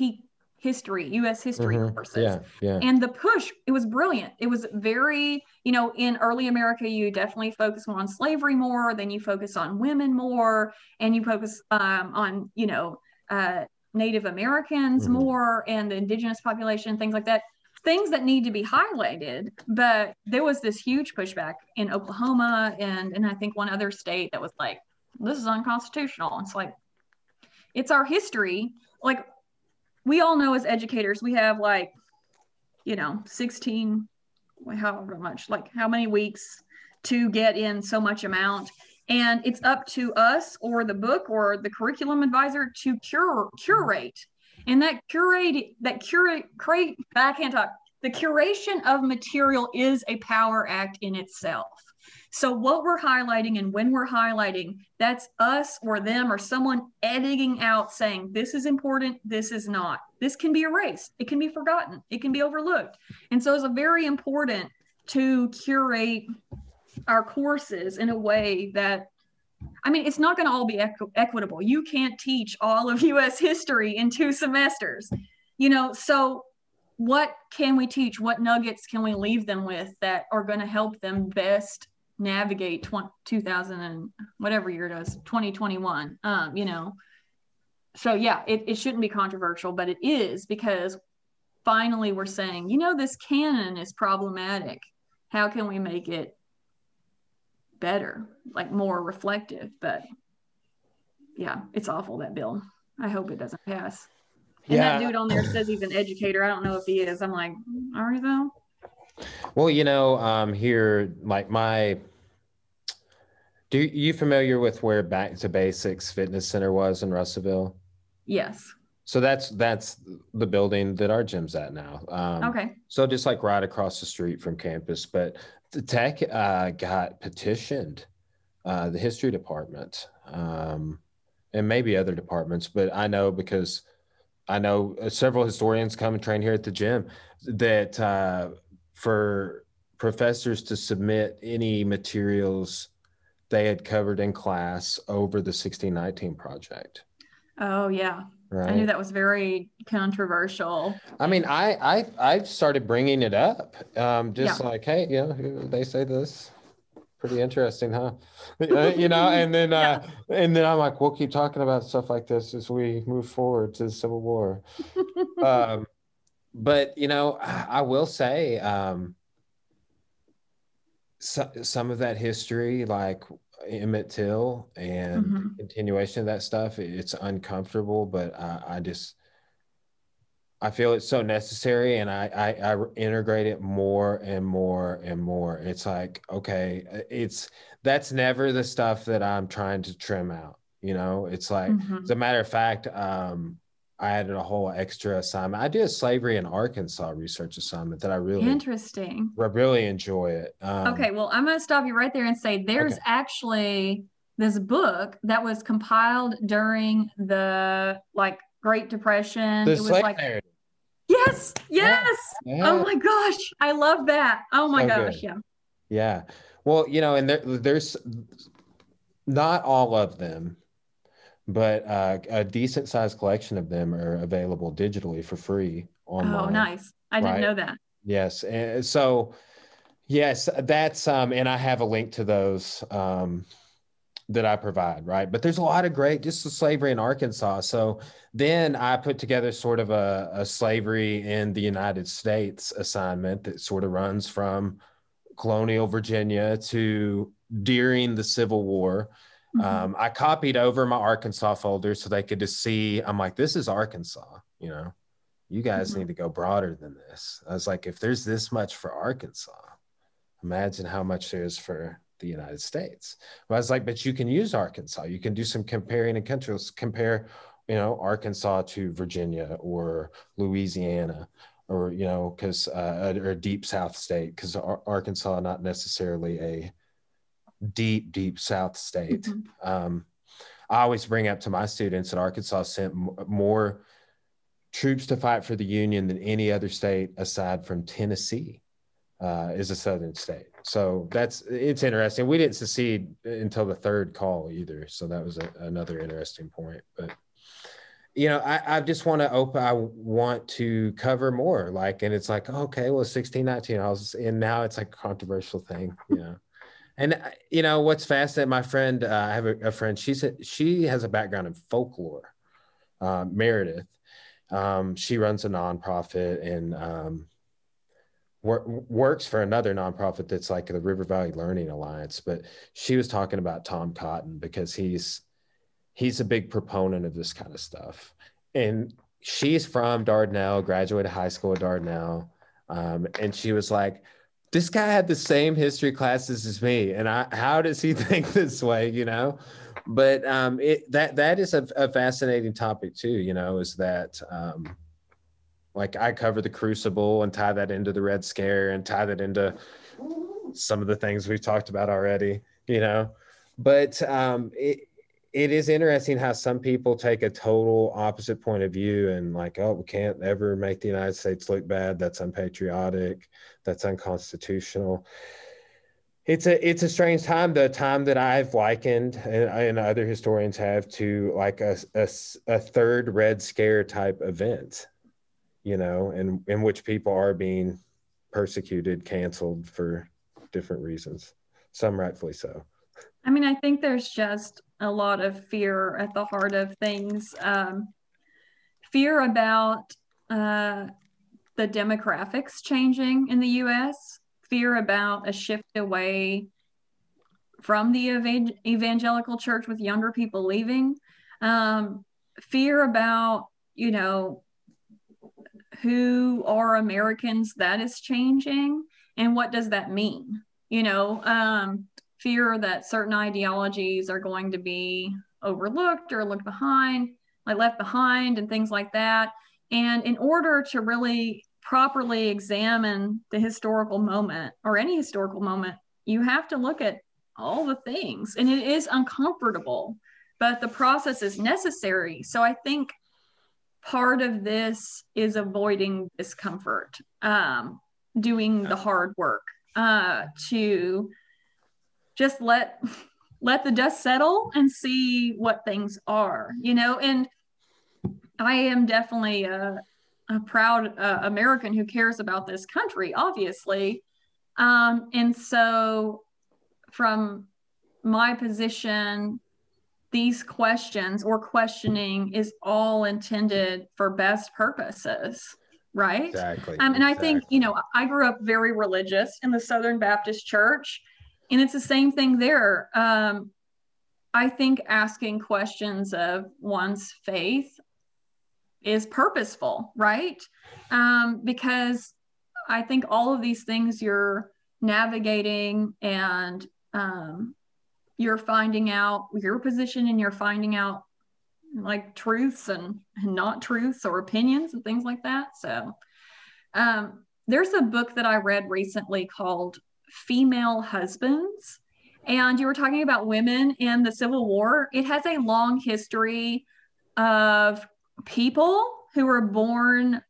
history, U.S. history mm-hmm. courses. Yeah, yeah. And the push, it was brilliant. It was very, you know, in early America, you definitely focus on slavery more, then you focus on women more, and you focus um, on, you know, uh, Native Americans mm-hmm. more and the indigenous population, things like that. Things that need to be highlighted, but there was this huge pushback in Oklahoma and and I think one other state that was like, this is unconstitutional. It's like, it's our history. Like we all know as educators, we have like, you know, 16, however much, like how many weeks to get in so much amount. And it's up to us or the book or the curriculum advisor to cure, curate. And that curate, that curate, create, I can't talk. The curation of material is a power act in itself. So, what we're highlighting and when we're highlighting, that's us or them or someone editing out saying, this is important, this is not. This can be erased, it can be forgotten, it can be overlooked. And so, it's a very important to curate our courses in a way that I mean, it's not going to all be equ- equitable. You can't teach all of [laughs] US history in two semesters, you know. So, what can we teach? What nuggets can we leave them with that are going to help them best navigate 20, 2000 and whatever year it was 2021 um you know. So yeah it, it shouldn't be controversial but it is because finally we're saying you know this canon is problematic. How can we make it better like more reflective? But yeah it's awful that bill. I hope it doesn't pass. And yeah. that dude on there says he's an educator. I don't know if he is. I'm like are you though? Well you know um here like my do you familiar with where Back to Basics Fitness Center was in Russellville? Yes. So that's that's the building that our gym's at now. Um, okay. So just like right across the street from campus, but the tech uh, got petitioned, uh, the history department, um, and maybe other departments, but I know because I know several historians come and train here at the gym that uh, for professors to submit any materials they had covered in class over the 1619 project. Oh yeah. Right. I knew that was very controversial. I mean, I I I started bringing it up, um, just yeah. like, hey, you know, they say this, pretty interesting, huh? you know, and then [laughs] uh, and then I'm like, we'll keep talking about stuff like this as we move forward to the Civil War. [laughs] um, but you know, I will say, um, so, some of that history, like Emmett Till and mm-hmm. continuation of that stuff, it's uncomfortable, but I, I, just I feel it's so necessary, and I, I I integrate it more and more and more. It's like okay, it's that's never the stuff that I'm trying to trim out. You know, it's like mm-hmm. as a matter of fact, um, I added a whole extra assignment. I did a slavery in Arkansas research assignment that I really interesting. I really enjoy it. Um, okay, well, I'm going to stop you right there and say there's okay. actually this book that was compiled during the like Great Depression. The it was like narrative. Yes, yes. Yeah. Oh my gosh, I love that. Oh my so gosh, good. yeah. Yeah. Well, you know, and there, there's not all of them but uh, a decent sized collection of them are available digitally for free online. Oh, nice! I didn't know that. Yes, and so yes, that's um, and I have a link to those um, that I provide, right? But there's a lot of great just the slavery in Arkansas. So then I put together sort of a, a slavery in the United States assignment that sort of runs from colonial Virginia to during the Civil War Mm-hmm. Um, I copied over my Arkansas folder so they could just see. I'm like, this is Arkansas. You know, you guys mm-hmm. need to go broader than this. I was like, if there's this much for Arkansas, imagine how much there is for the United States. But I was like, but you can use Arkansas. You can do some comparing and countries. Compare, you know, Arkansas to Virginia or Louisiana or you know because uh, or deep south state because arkansas not necessarily a deep, deep South state. Mm-hmm. Um, I always bring up to my students that Arkansas sent m- more troops to fight for the Union than any other state aside from Tennessee. Uh, is a southern state, so that's it's interesting. We didn't secede until the third call either, so that was a, another interesting point. But you know, I, I just want to open. I want to cover more, like, and it's like, okay, well, sixteen, nineteen, I was, and now it's like a controversial thing, you know. And uh, you know what's fascinating? My friend, uh, I have a, a, friend. She's a, she has a background in folklore. Uh, Meredith, um, she runs a nonprofit and um, wor- works for another nonprofit that's like the River Valley Learning Alliance. But she was talking about Tom Cotton because he's he's a big proponent of this kind of stuff. And she's from Dardanelle, graduated high school at Dardanelle, um, and she was like this guy had the same history classes as me, and I, how does he [laughs] think this way? You know, but um, it that that is a, a fascinating topic too. You know, is that um, like I cover the Crucible and tie that into the Red Scare and tie that into some of the things we've talked about already. You know, but um, it it is interesting how some people take a total opposite point of view and like oh we can't ever make the united states look bad. That's unpatriotic. That's unconstitutional. It's a it's a strange time the time that i've likened and, and other historians have to like a, a, a third red scare type event you know in in which people are being persecuted canceled for different reasons. Some rightfully so I mean, I think there's just a lot of fear at the heart of things. Um, fear about uh, the demographics changing in the US, fear about a shift away from the ev- evangelical church with younger people leaving, um, fear about, you know, who are Americans that is changing and what does that mean? You know, um, fear that certain ideologies are going to be overlooked or looked behind, like left behind, and things like that. And in order to really properly examine the historical moment or any historical moment, you have to look at all the things. And it is uncomfortable, but the process is necessary. So I think part of this is avoiding discomfort, um, doing the hard work uh, to just let let the dust settle and see what things are you know? And i am definitely a, a proud uh, american who cares about this country obviously. Um, and so from my position these questions or questioning is all intended for best purposes right? Exactly um, and exactly. i think you know i grew up very religious in the southern baptist church and it's the same thing there. Um, i think asking questions of one's faith is purposeful right? Um, because i think all of these things you're navigating and um, you're finding out your position and you're finding out like truths and, and not truths or opinions and things like that. So um, there's a book that i read recently called female husbands. And you were talking about women in the Civil War. It has a long history of people who were born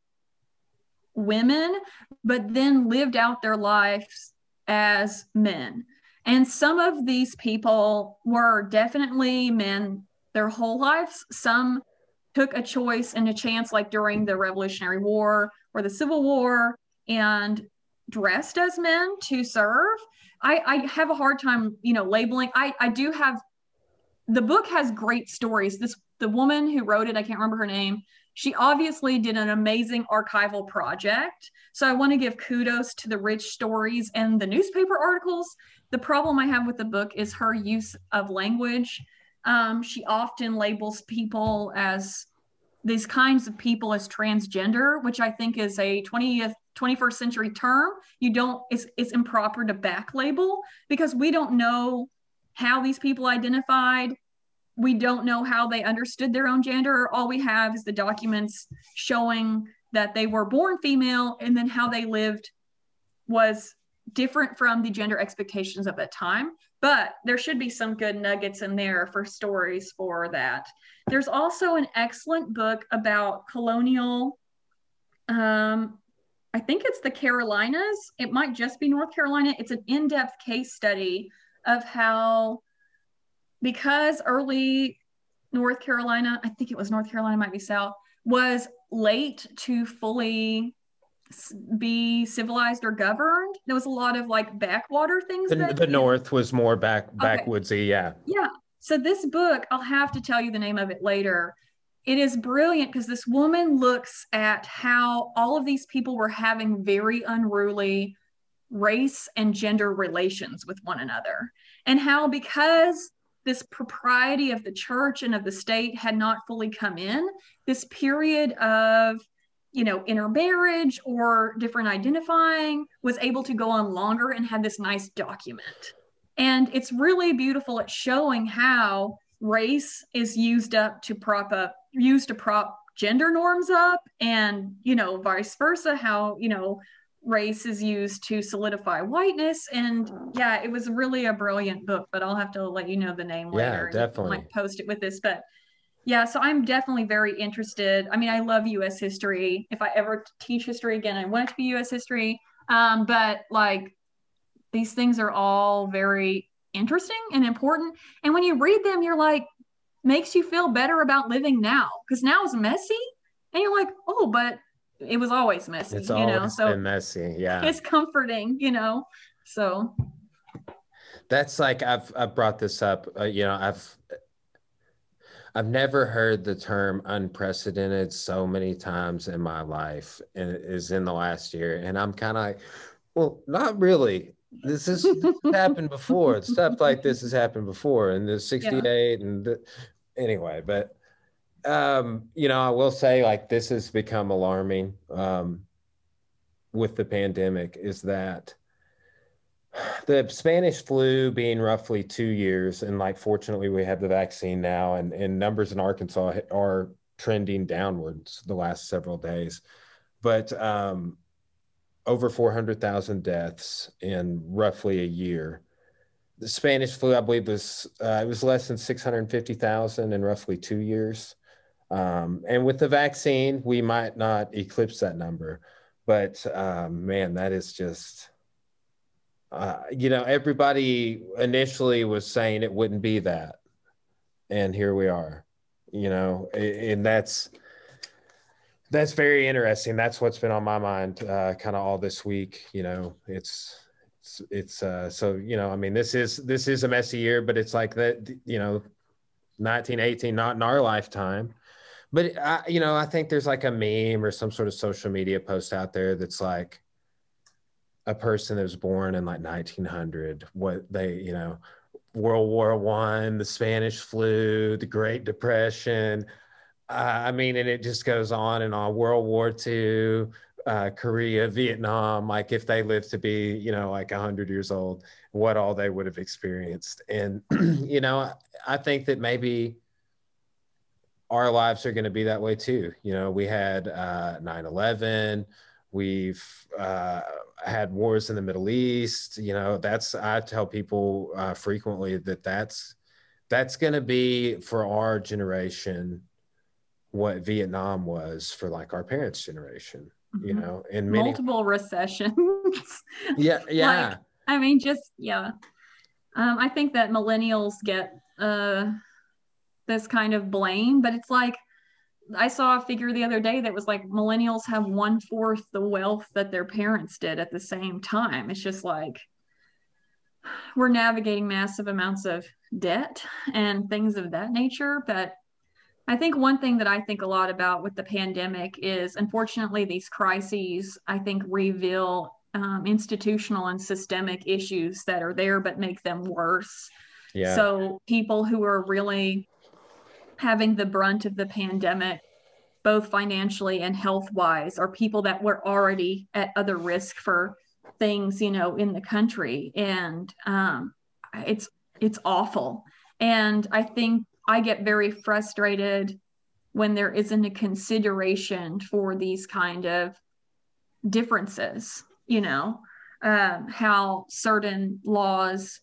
women, but then lived out their lives as men. And some of these people were definitely men their whole lives. Some took a choice and a chance, like during the Revolutionary War or the Civil War, and dressed as men to serve. I, I have a hard time, you know, labeling. I, I do have the book has great stories. This the woman who wrote it, I can't remember her name. She obviously did an amazing archival project. So I want to give kudos to the rich stories and the newspaper articles. The problem I have with the book is her use of language. Um, she often labels people as these kinds of people as transgender, which I think is a 20th 21st century term. You don't it's, it's improper to back label because we don't know how these people identified. We don't know how they understood their own gender. All we have is the documents showing that they were born female and then how they lived was different from the gender expectations of that time but there should be some good nuggets in there for stories for that there's also an excellent book about colonial um, I think it's the Carolinas. It might just be North Carolina. It's an in depth case study of how, because early North Carolina, I think it was North Carolina, might be South, was late to fully be civilized or governed. There was a lot of like backwater things. The, the North was more back backwoodsy, okay. yeah. Yeah. So this book, I'll have to tell you the name of it later it is brilliant because this woman looks at how all of these people were having very unruly race and gender relations with one another and how because this propriety of the church and of the state had not fully come in this period of you know, intermarriage or different identifying was able to go on longer and had this nice document. And it's really beautiful at showing how race is used up to prop up, used to prop gender norms up, and, you know, vice versa, how, you know, race is used to solidify whiteness. And yeah, it was really a brilliant book, but I'll have to let you know the name yeah, later. Definitely. And, like post it with this. But yeah, so I'm definitely very interested. I mean, I love US history. If I ever teach history again, I want it to be US history. Um, but like these things are all very interesting and important. And when you read them, you're like, makes you feel better about living now because now is messy. And you're like, oh, but it was always messy, it's you always know. So messy, yeah. it's comforting, you know. So that's like I've I've brought this up. Uh, you know, I've I've never heard the term unprecedented so many times in my life, and it is in the last year. And I'm kind of like, well, not really. This has happened before. Stuff like this has happened before, and the 68 yeah. and the, anyway, but um, you know, I will say like this has become alarming um, with the pandemic is that the Spanish flu being roughly two years, and like fortunately we have the vaccine now, and, and numbers in Arkansas are trending downwards the last several days. But um, over 400,000 deaths in roughly a year. The Spanish flu, I believe, was uh, it was less than 650,000 in roughly two years. Um, and with the vaccine, we might not eclipse that number, but um, man, that is just, uh, you know, everybody initially was saying it wouldn't be that, and here we are, you know, and that's that's very interesting. That's what's been on my mind, uh, kind of all this week. You know, it's it's it's uh, so you know, I mean, this is this is a messy year, but it's like that, you know, 1918, not in our lifetime but I, you know, I think there's like a meme or some sort of social media post out there that's like a person that was born in like 1900, what they, you know, World War One, the Spanish flu, the Great Depression. Uh, I mean, and it just goes on and on. World War Two, uh, Korea, Vietnam. Like if they lived to be, you know, like hundred years old, what all they would have experienced. And [clears throat] you know, I think that maybe our lives are going to be that way too. You know, we had uh, 9/11. We've uh, had wars in the Middle East. You know, that's I tell people uh, frequently that that's that's going to be for our generation what Vietnam was for like our parents' generation. Mm-hmm. You know, and many... multiple recessions. [laughs] yeah, [laughs] yeah. Like, I mean, just yeah. Um, I think that millennials get uh this kind of blame, but it's like I saw a figure the other day that was like millennials have one fourth the wealth that their parents did at the same time. It's just like we're navigating massive amounts of debt and things of that nature. But I think one thing that I think a lot about with the pandemic is unfortunately, these crises, I think, reveal um, institutional and systemic issues that are there but make them worse. Yeah. So people who are really having the brunt of the pandemic, both financially and health wise, are people that were already at other risk for things, you know, in the country. And um, it's it's awful. And I think I get very frustrated when there isn't a consideration for these kind of differences, you know, um, how certain laws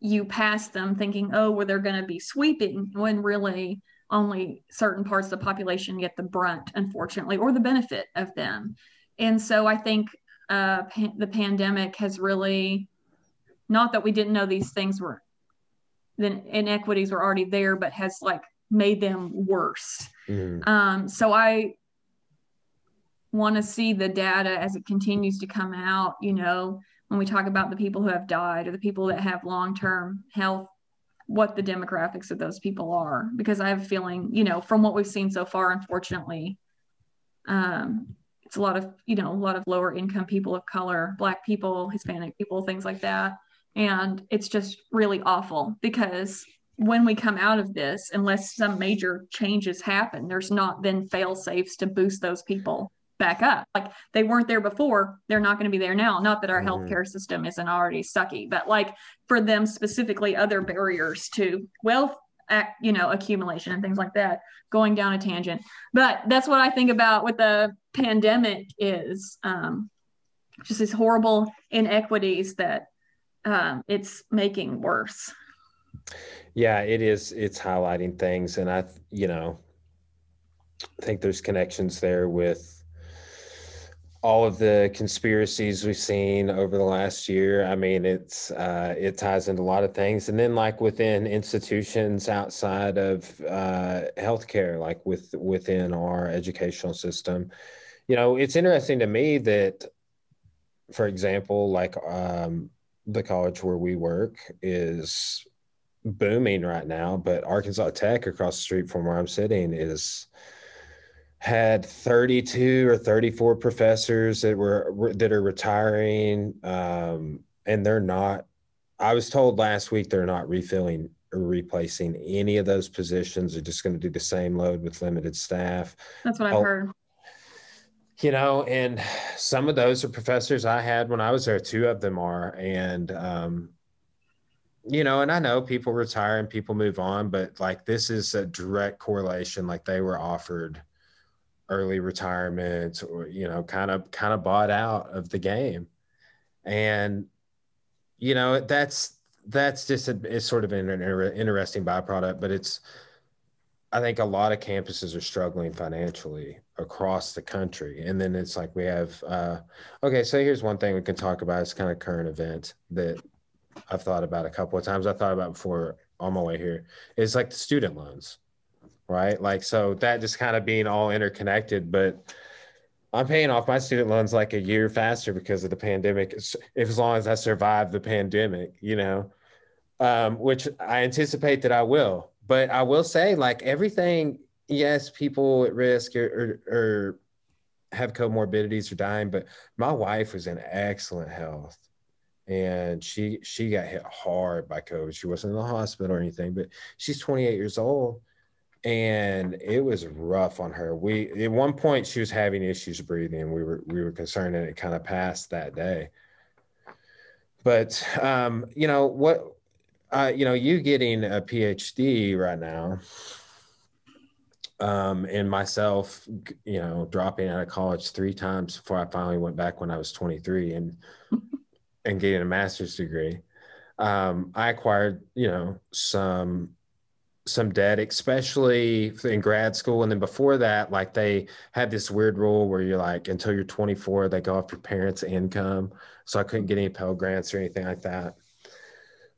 you pass them thinking, oh, well, they're going to be sweeping, when really only certain parts of the population get the brunt, unfortunately, or the benefit of them. And so I think uh, pa- the pandemic has really, not that we didn't know these things were, the inequities were already there, but has like made them worse. Mm. Um, so I want to see the data as it continues to come out, you know, when we talk about the people who have died or the people that have long term health, what the demographics of those people are. Because I have a feeling, you know, from what we've seen so far, unfortunately, um, it's a lot of, you know, a lot of lower income people of color, Black people, Hispanic people, things like that. And it's just really awful because when we come out of this, unless some major changes happen, there's not then fail safes to boost those people back up. Like they weren't there before, they're not going to be there now. Not that our mm-hmm. healthcare system isn't already sucky, but like for them specifically, other barriers to wealth, you know, accumulation and things like that. Going down a tangent, but that's what I think about with the pandemic is um, just these horrible inequities that um, it's making worse. Yeah, it is. It's highlighting things, and I, you know, I think there's connections there with all of the conspiracies we've seen over the last year. I mean, it's uh, it ties into a lot of things, and then like within institutions outside of uh, healthcare, like with within our educational system, you know, it's interesting to me that, for example, like um, the college where we work is booming right now, but Arkansas Tech across the street from where I'm sitting is had 32 or 34 professors that were that are retiring um, and they're not i was told last week they're not refilling or replacing any of those positions. They're just going to do the same load with limited staff. That's what i've oh, heard. you know and some of those are professors i had when i was there. Two of them are and um, you know and i know people retire and people move on but like this is a direct correlation like they were offered early retirement or you know kind of kind of bought out of the game. And you know that's that's just a, it's sort of an interesting byproduct but it's i think a lot of campuses are struggling financially across the country. And then it's like we have uh, okay so here's one thing we can talk about. It's kind of current event that i've thought about a couple of times. I thought about before on my way here. Is like the student loans right? Like, so that just kind of being all interconnected, but I'm paying off my student loans like a year faster because of the pandemic, if as long as I survive the pandemic, you know, um, which I anticipate that I will. But I will say, like, everything, yes, people at risk or, or, or have comorbidities or dying, but my wife was in excellent health and she she got hit hard by COVID. She wasn't in the hospital or anything, but she's 28 years old and it was rough on her. We at one point she was having issues breathing. We were we were concerned, and it kind of passed that day. But um, you know what? Uh, you know, you getting a PhD right now, um, and myself, you know, dropping out of college three times before I finally went back when I was 23 and [laughs] and getting a master's degree. Um, I acquired, you know, some some debt, especially in grad school. And then before that, like they had this weird rule where you're like, until you're 24, they go off your parents' income. So I couldn't get any Pell Grants or anything like that.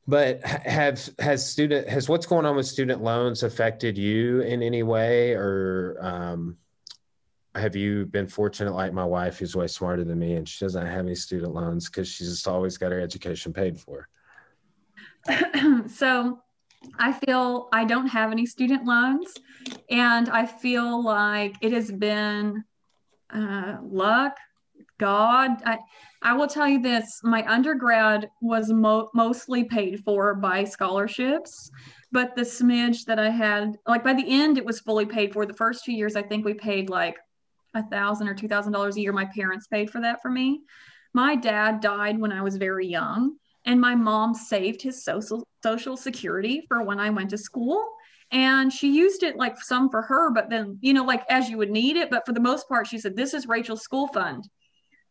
But have has student has what's going on with student loans affected you in any way, or um, have you been fortunate like my wife, who's way smarter than me, and she doesn't have any student loans because she's just always got her education paid for? [clears throat] so I feel I don't have any student loans, and I feel like it has been uh, luck, God. I, I will tell you this my undergrad was mo- mostly paid for by scholarships, but the smidge that I had, like by the end, it was fully paid for. The first two years, I think we paid like a thousand or two thousand dollars a year. My parents paid for that for me. My dad died when I was very young and my mom saved his social social security for when I went to school. And she used it like some for her but then you know like as you would need it. But for the most part she said this is Rachel's school fund.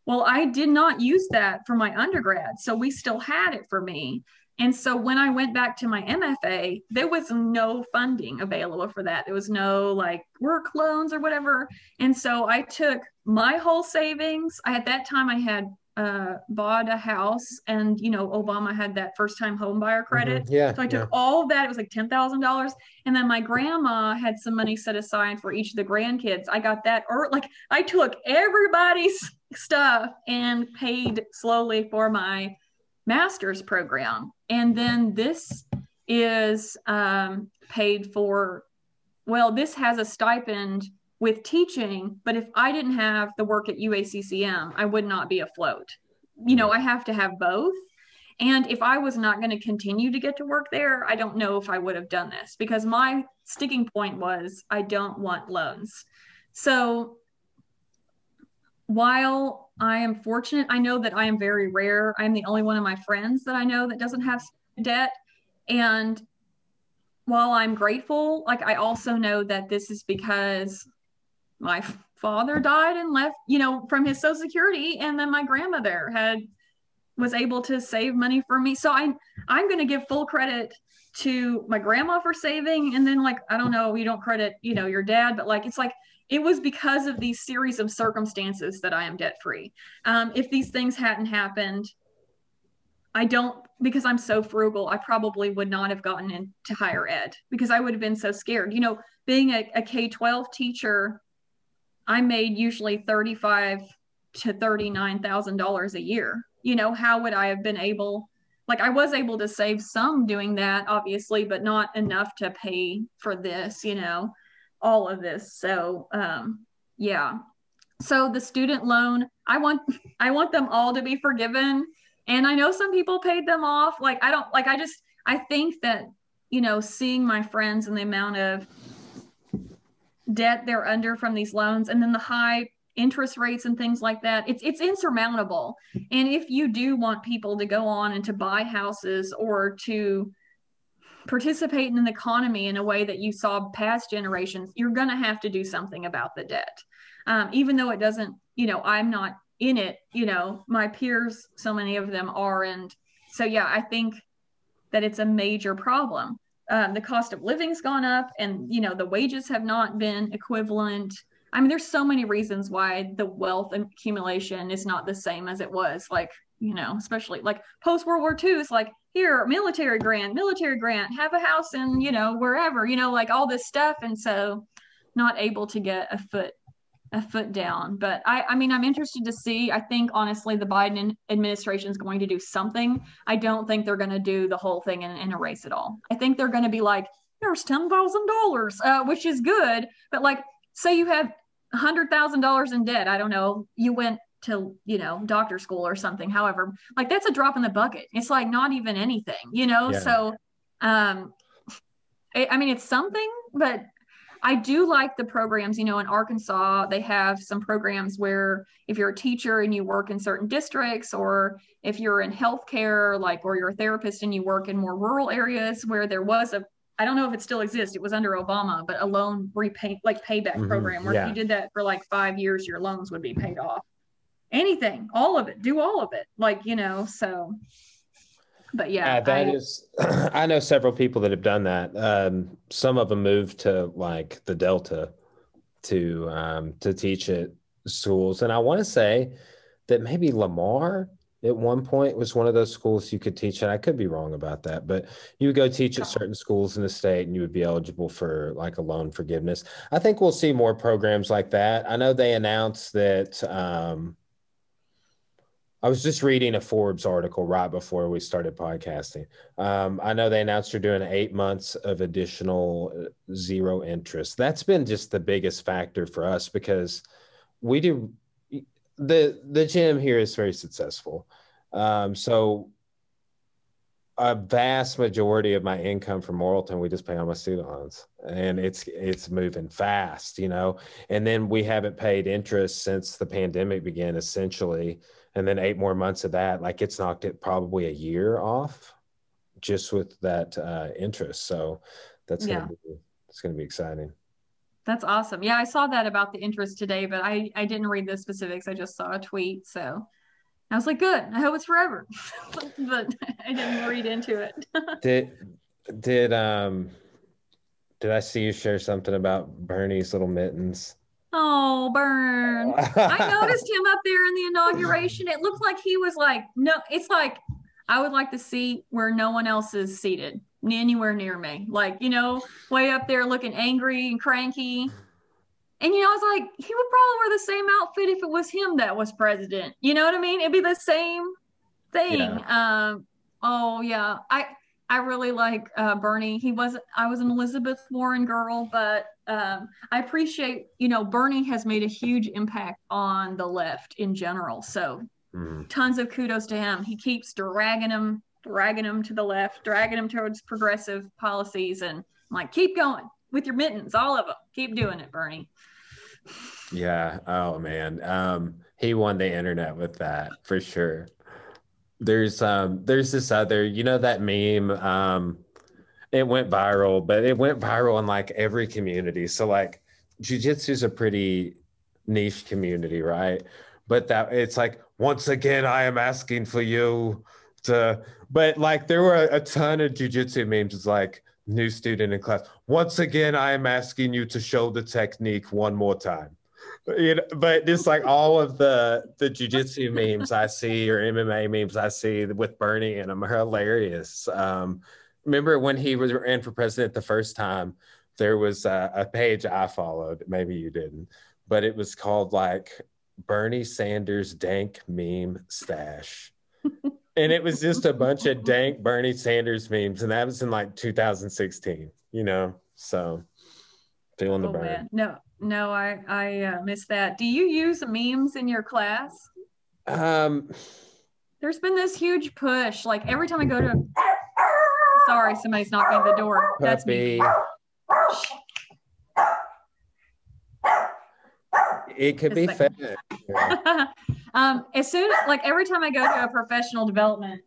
Well I did not use that for my undergrad so we still had it for me. And so when I went back to my MFA there was no funding available for that. There was no like work loans or whatever. And so I took my whole savings. I at that time I had uh, bought a house and you know obama had that first time home buyer credit mm-hmm. yeah so i took yeah. all of that it was like $10000 and then my grandma had some money set aside for each of the grandkids i got that or like i took everybody's [laughs] stuff and paid slowly for my master's program and then this is um, paid for well this has a stipend with teaching, but if I didn't have the work at UACCM, I would not be afloat. You know, I have to have both. And if I was not going to continue to get to work there, I don't know if I would have done this because my sticking point was I don't want loans. So while I am fortunate, I know that I am very rare. I'm the only one of my friends that I know that doesn't have debt. And while I'm grateful, like I also know that this is because my father died and left, you know, from his social security and then my grandmother had was able to save money for me. So I I'm going to give full credit to my grandma for saving and then like I don't know, you don't credit, you know, your dad, but like it's like it was because of these series of circumstances that I am debt free. Um, if these things hadn't happened, I don't because I'm so frugal, I probably would not have gotten into higher ed because I would have been so scared. You know, being a a K 12 teacher, I made usually 35 to $39,000 a year. You know, how would I have been able like I was able to save some doing that obviously, but not enough to pay for this, you know, all of this. So, um yeah. So the student loan, I want I want them all to be forgiven and I know some people paid them off. Like, I don't, like, I just, I think that, you know, seeing my friends and the amount of debt they're under from these loans and then the high interest rates and things like that it's it's insurmountable. And if you do want people to go on and to buy houses or to participate in an economy in a way that you saw past generations you're going to have to do something about the debt. Um, even though it doesn't you know i'm not in it you know my peers so many of them are and so yeah i think that it's a major problem um, the cost of living's gone up and you know the wages have not been equivalent. I mean there's so many reasons why the wealth accumulation is not the same as it was like you know especially like post world war ii is like here military grant military grant have a house in you know wherever you know like all this stuff. And so not able to get a foot a foot down. But I, I mean, I'm interested to see. I think honestly, the Biden administration is going to do something. I don't think they're going to do the whole thing and, and, erase it all. I think they're going to be like, there's ten thousand uh, dollars, which is good. But like, say you have a hundred thousand dollars in debt. I don't know. You went to you know doctor school or something. However, like that's a drop in the bucket. It's like not even anything, you know. Yeah. So, um, I, I mean, it's something, but I do like the programs, you know, in Arkansas, they have some programs where if you're a teacher and you work in certain districts, or if you're in healthcare, like, or you're a therapist and you work in more rural areas where there was a, I don't know if it still exists, it was under Obama, but a loan repay, like payback mm-hmm, program where yeah. if you did that for like five years, your loans would be paid off. Anything, all of it, do all of it. Like, you know, so but yeah, yeah that I, is. [clears throat] I know several people that have done that. Um, some of them moved to like the Delta to um, to teach at schools, and I want to say that maybe Lamar at one point was one of those schools you could teach and i could be wrong about that but you would go teach at certain schools in the state and you would be eligible for like a loan forgiveness i think we'll see more programs like that i know they announced that um, I was just reading a Forbes article right before we started podcasting. Um, I know they announced they're doing eight months of additional uh, zero interest. That's been just the biggest factor for us because we do the the gym here is very successful. Um, so a vast majority of my income from Morrilton, we just pay on my student loans, and it's it's moving fast, you know. And then we haven't paid interest since the pandemic began, essentially and then eight more months of that like it's knocked it probably a year off just with that uh, interest. So that's yeah. gonna be it's gonna be exciting. That's awesome. Yeah i saw that about the interest today but i i didn't read the specifics. I just saw a tweet so. I was like good. I hope it's forever. [laughs] But [laughs] i didn't read into it. [laughs] Did did um did i see you share something about bernie's little mittens Oh, burn. I noticed him up there in the inauguration. It looked like he was like, no, it's like, I would like to see where no one else is seated anywhere near me. Like, you know, way up there looking angry and cranky. And, you know, I was like, he would probably wear the same outfit if it was him that was president. You know what I mean? It'd be the same thing. Yeah. Um, oh, yeah. I, I really like uh, Bernie. He wasn't, I was an Elizabeth Warren girl, but um, I appreciate, you know, Bernie has made a huge impact on the left in general. So mm-hmm. tons of kudos to him. He keeps dragging him, dragging him to the left, dragging him towards progressive policies. And I'm like, keep going with your mittens, all of them. Keep doing it, Bernie. Yeah. Oh, man. Um, he won the internet with that for sure. There's um there's this other, you know that meme um it went viral, but it went viral in like every community. So like jujitsu is a pretty niche community, right? But that it's like once again I am asking for you to but like there were a, ton of jujitsu memes it's like new student in class. Once again I am asking you to show the technique one more time you know, but just like all of the the jujitsu memes I see or MMA memes I see with Bernie and them are hilarious. Um, remember when he was ran for president the first time? There was a, a page I followed. Maybe you didn't, but it was called like Bernie Sanders dank meme stash. [laughs] and it was just a bunch of dank Bernie Sanders memes, and that was in like 2016. You know, so feeling oh, the burn. Man. No, no, I I uh, missed that. Do you use memes in your class? Um, there's been this huge push. Like every time I go to, sorry, somebody's knocking at the door. Puppy. That's me. It could be fed. [laughs] um, as soon like every time I go to a professional development,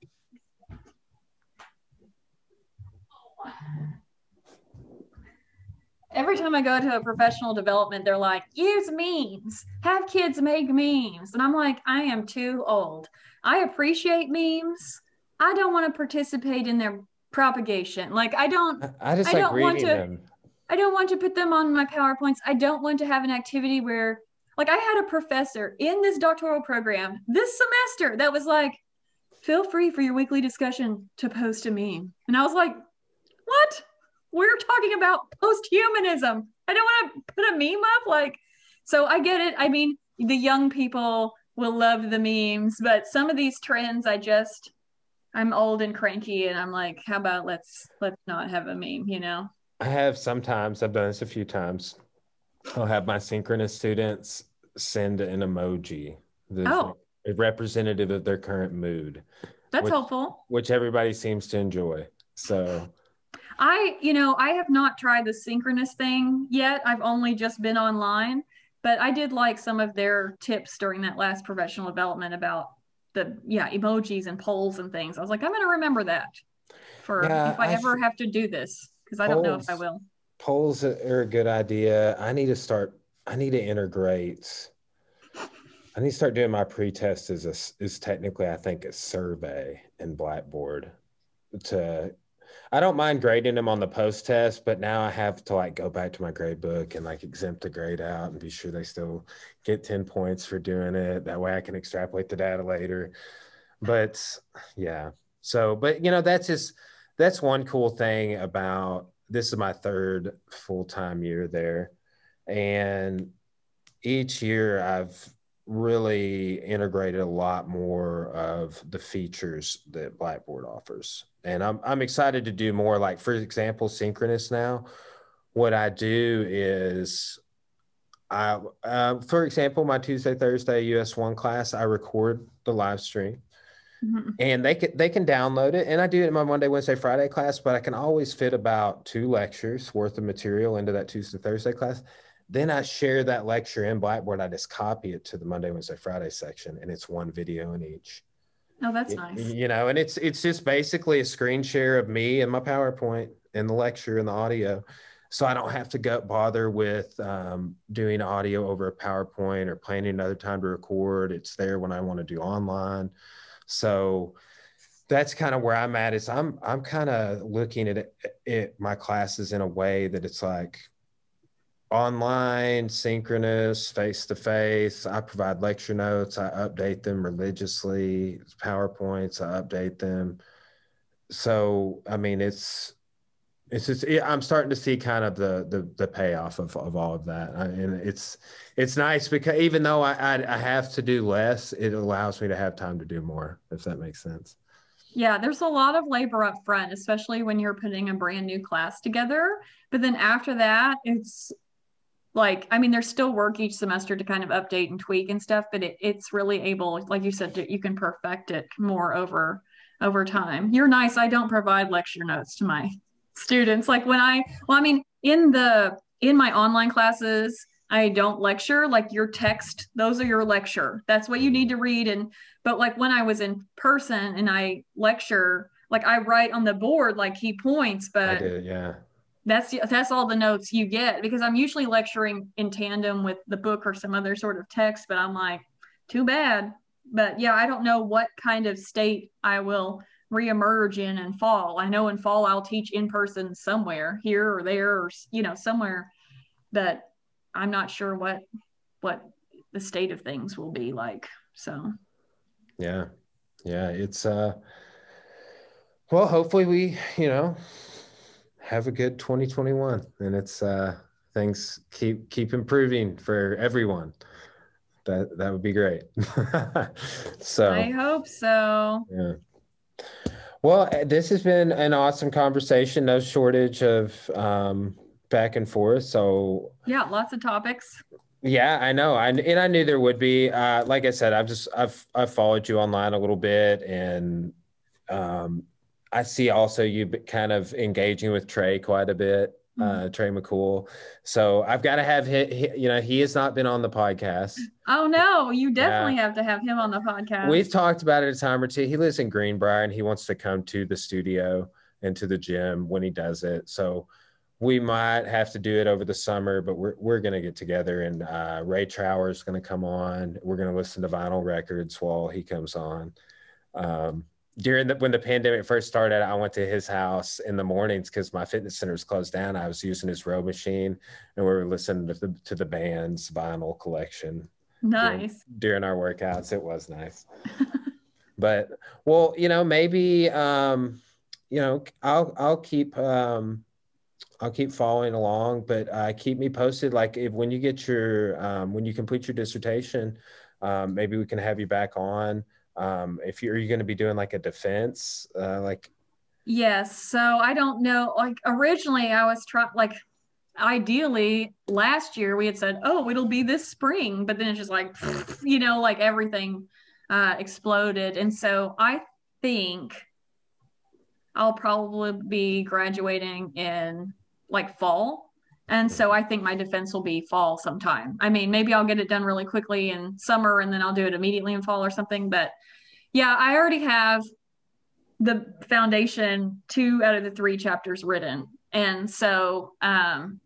every time I go to a professional development, they're like, use memes, have kids make memes. And I'm like, I am too old. I appreciate memes. I don't want to participate in their propagation. Like I don't I just I don't want to them. I don't want to put them on my PowerPoints. I don't want to have an activity where like I had a professor in this doctoral program this semester that was like, feel free for your weekly discussion to post a meme. And I was like, what? we're talking about post-humanism. I don't want to put a meme up. Like, so I get it. I mean, the young people will love the memes, but some of these trends, I just, I'm old and cranky, and I'm like, how about let's let's not have a meme, you know? I have sometimes. I've done this a few times. I'll have my synchronous students send an emoji. Oh. A representative of their current mood. That's which, helpful. Which everybody seems to enjoy. So I, you know, I have not tried the synchronous thing yet. I've only just been online, but I did like some of their tips during that last professional development about the yeah emojis and polls and things. I was like, I'm going to remember that for yeah, if I, I ever have to do this because I don't know if I will. Polls are a good idea. I need to start. I need to integrate. I need to start doing my pre-test as a, is technically I think a survey in Blackboard to I don't mind grading them on the post test, but now I have to like go back to my grade book and like exempt the grade out and be sure they still get 10 points for doing it. That way I can extrapolate the data later. But yeah. So, but you know, that's just that's one cool thing about this is my third full-time year there. And each year I've really integrated a lot more of the features that Blackboard offers. And I'm, I'm excited to do more. Like, for example, synchronous now. What I do is, I, uh, for example, my Tuesday, Thursday US one class, I record the live stream. Mm-hmm. And they can they can download it, and I do it in my Monday, Wednesday, Friday class. But I can always fit about two lectures worth of material into that Tuesday, Thursday class then I share that lecture in Blackboard. I just copy it to the Monday, Wednesday, Friday section, and it's one video in each. Oh, that's nice. You know, and it's it's just basically a screen share of me and my PowerPoint and the lecture and the audio, so I don't have to go bother with um, doing audio over a PowerPoint or planning another time to record. It's there when I want to do online. So that's kind of where I'm at. Is I'm I'm kind of looking at it, it my classes in a way that it's like online, synchronous, face to face. I provide lecture notes. I update them religiously. PowerPoints. I update them. So I mean, it's it's just it, I'm starting to see kind of the the, the payoff of, of all of that, I, and it's it's nice because even though I, I I have to do less, it allows me to have time to do more. If that makes sense. Yeah, there's a lot of labor up front, especially when you're putting a brand new class together. But then after that, it's like i mean there's still work each semester to kind of update and tweak and stuff but it, it's really able like you said to, you can perfect it more over over time you're nice i don't provide lecture notes to my [laughs] students like when i well i mean in the in my online classes I don't lecture. Like your text, those are your lecture. That's what you need to read. And but like when I was in person and I lecture, like I write on the board like key points, but yeah. That's that's all the notes you get because I'm usually lecturing in tandem with the book or some other sort of text, but I'm like, too bad. But yeah, I don't know what kind of state I will reemerge in in fall. I know in fall I'll teach in person somewhere here or there or you know somewhere but I'm not sure what what the state of things will be like. So yeah. Yeah, it's uh well, hopefully we, you know, have a good 2021 and it's uh things keep keep improving for everyone. That that would be great. [laughs] so I hope so. Yeah. Well, this has been an awesome conversation. No shortage of um, back and forth. So yeah, lots of topics. Yeah, I know. I and I knew there would be. Uh, like I said, I've just I've I've followed you online a little bit, and um, I see also you kind of engaging with Trey quite a bit. Uh, mm-hmm. Trey McCool. So I've got to have him. You know, he has not been on the podcast. Oh no, you definitely have to have him on the podcast. We've talked about it a time or two. He lives in Greenbrier and he wants to come to the studio and to the gym when he does it. So we might have to do it over the summer, but we're we're gonna get together and uh, Ray Trower is gonna come on. We're gonna listen to vinyl records while he comes on. Um, during the when the pandemic first started, I went to his house in the mornings because my fitness center was closed down. I was using his row machine, and we were listening to the, to the band's vinyl collection. Nice during, during our workouts. It was nice. but well, you know, maybe um, you know, I'll I'll keep um, I'll keep following along, but uh, keep me posted. Like if when you get your um, when you complete your dissertation, um, maybe we can have you back on um if you're, are you going to be doing like a defense uh like? Yes so i don't know like originally i was trying like ideally last year we had said oh it'll be this spring but then it's just like [laughs] you know like everything uh exploded. And so i think i'll probably be graduating in like fall and so I think my defense will be fall sometime. I mean, maybe I'll get it done really quickly in summer and then I'll do it immediately in fall or something. But yeah, I already have the foundation two out of the three chapters written. And so, um,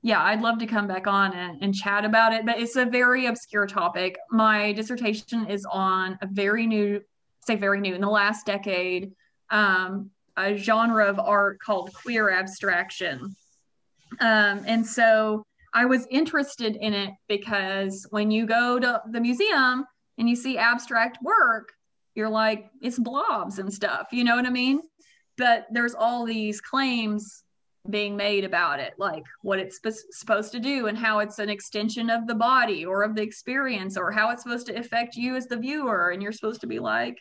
yeah, I'd love to come back on and, and chat about it, but it's a very obscure topic. My dissertation is on a very new, say very new, in the last decade, um, a genre of art called queer abstraction um, and so I was interested in it because when you go to the museum and you see abstract work, you're like, it's blobs and stuff, you know what I mean? But there's all these claims being made about it, like what it's sp- supposed to do and how it's an extension of the body or of the experience or how it's supposed to affect you as the viewer. And you're supposed to be like,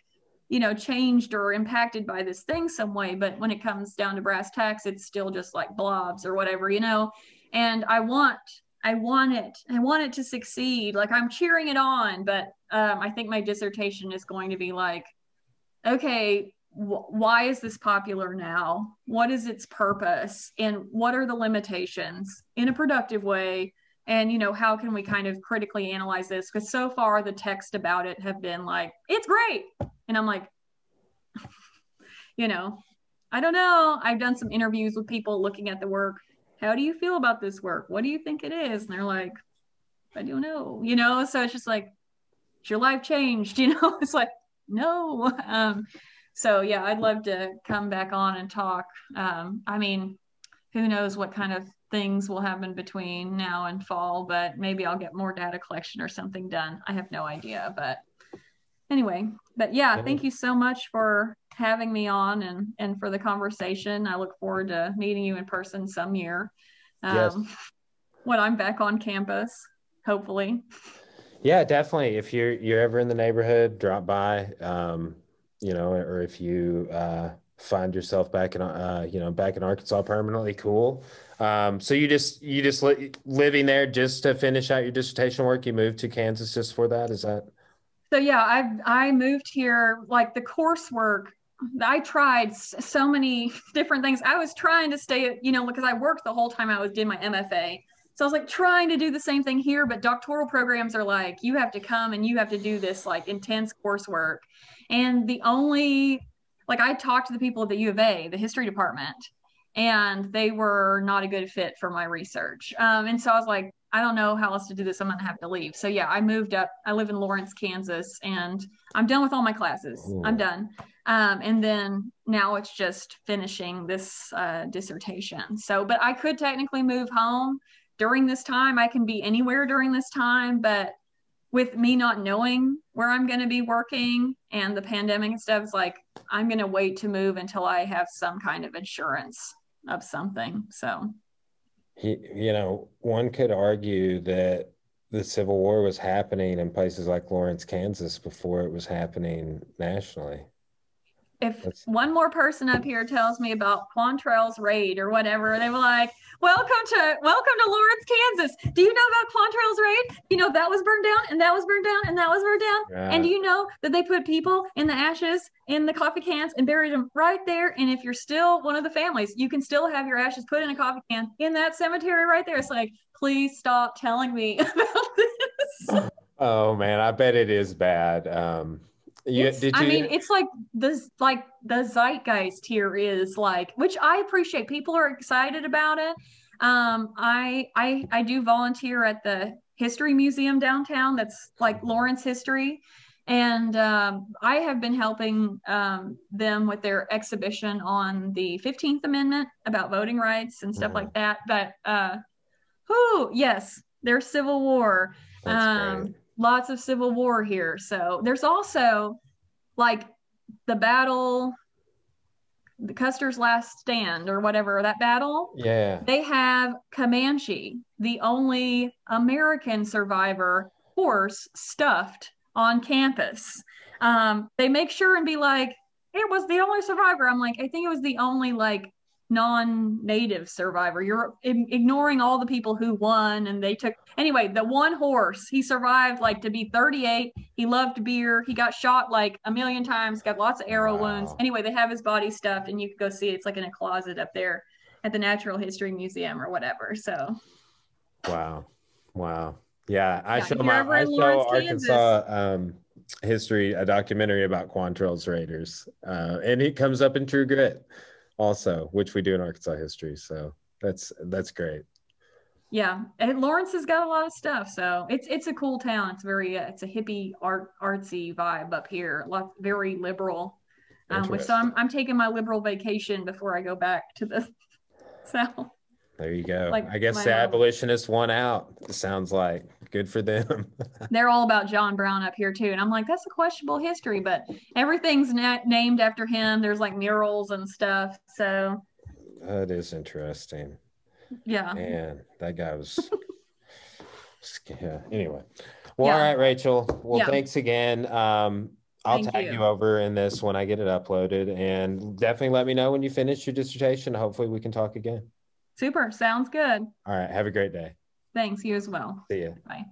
you know, changed or impacted by this thing some way. But when it comes down to brass tacks, it's still just like blobs or whatever, you know. And I want, I want it, I want it to succeed. Like I'm cheering it on, but um, I think my dissertation is going to be like, okay, wh- why is this popular now? What is its purpose? And what are the limitations in a productive way? and you know how can we kind of critically analyze this because so far the text about it have been like it's great and i'm like [laughs] you know i don't know. I've done some interviews with people looking at the work. How do you feel about this work? What do you think it is? And they're like i don't know you know? So it's just like is your life changed? [laughs] You know it's like no. [laughs] Um so yeah i'd love to come back on and talk. Um i mean who knows what kind of things will happen between now and fall, but maybe I'll get more data collection or something done. I have no idea, but anyway, but yeah, thank you so much for having me on and and for the conversation. I look forward to meeting you in person some year. Um, yes. [laughs] when I'm back on campus, hopefully. Yeah, definitely. If you're you're ever in the neighborhood, drop by. Um, you know, or if you uh, find yourself back in uh, you know back in Arkansas permanently, cool. Um, so you just you just li- living there just to finish out your dissertation work. You moved to Kansas just for that. Is that? So yeah, I I moved here like the coursework. I tried so many [laughs] different things. I was trying to stay, you know, because I worked the whole time I was doing my MFA. So I was like trying to do the same thing here, but doctoral programs are like, you have to come and you have to do this like intense coursework. And the only, like, I talked to the people at the U of A, the history department, and they were not a good fit for my research. Um, and so I was like, I don't know how else to do this. I'm going to have to leave. So yeah, I moved up. I live in Lawrence, Kansas, and I'm done with all my classes. Ooh. I'm done. Um, and then now it's just finishing this uh, dissertation. So, but I could technically move home during this time. I can be anywhere during this time, but with me not knowing where I'm going to be working and the pandemic and stuff, it's like I'm going to wait to move until I have some kind of insurance of something. So, you know, one could argue that the Civil War was happening in places like Lawrence, Kansas before it was happening nationally if That's... one more person up here tells me about Quantrill's raid or whatever, they were like, "Welcome to welcome to Lawrence, Kansas. Do you know about Quantrill's raid? You know that was burned down, and that was burned down, and that was burned down. Yeah. And do you know that they put people in the ashes in the coffee cans and buried them right there? And if you're still one of the families, you can still have your ashes put in a coffee can in that cemetery right there. It's like, please stop telling me [laughs] about this. [laughs] Oh man, I bet it is bad. Um, yeah, did you? I mean, it's like this, like the zeitgeist here is like, which I appreciate. People are excited about it. Um, I I I do volunteer at the History Museum downtown. That's like Lawrence history, and um, I have been helping um, them with their exhibition on the Fifteenth Amendment about voting rights and stuff mm-hmm. like that. But uh, who? Yes, their Civil War. That's um, great lots of civil war here. So there's also like the battle, the Custer's Last Stand or whatever that battle. Yeah. They have Comanche, the only American survivor horse stuffed on campus. Um, they make sure and be like, it was the only survivor. I'm like, I think it was the only like non-native survivor. You're ignoring all the people who won and they took anyway, the one horse, he survived like to be 38. He loved beer. He got shot like a million times, got lots of arrow wow. wounds. Anyway, they have his body stuffed and you can go see it. It's like in a closet up there at the Natural History Museum or whatever. So Wow. Wow. Yeah, I yeah, show my I show Arkansas um, history a documentary about Quantrill's Raiders, uh, and it comes up in True Grit also, which we do in Arkansas history. So that's that's great. Yeah, and Lawrence has got a lot of stuff, so it's it's a cool town. It's very uh, it's a hippie art artsy vibe up here. Lot very liberal. Um, which so I'm I'm taking my liberal vacation before I go back to the [laughs] south. There you go. Like I guess the abolitionists won out. It sounds like good for them. [laughs] They're all about John Brown up here too, and I'm like, that's a questionable history, but everything's na- named after him. There's like murals and stuff. So that is interesting. Yeah. Man, that guy was. [laughs] yeah. Anyway, well, yeah. all right, Rachel. Well, yeah. thanks again. Um, I'll Thank tag you. you. over in this when I get it uploaded, and definitely let me know when you finish your dissertation. Hopefully, we can talk again. Super. Sounds good. All right. Have a great day. Thanks. You as well. See you. Bye.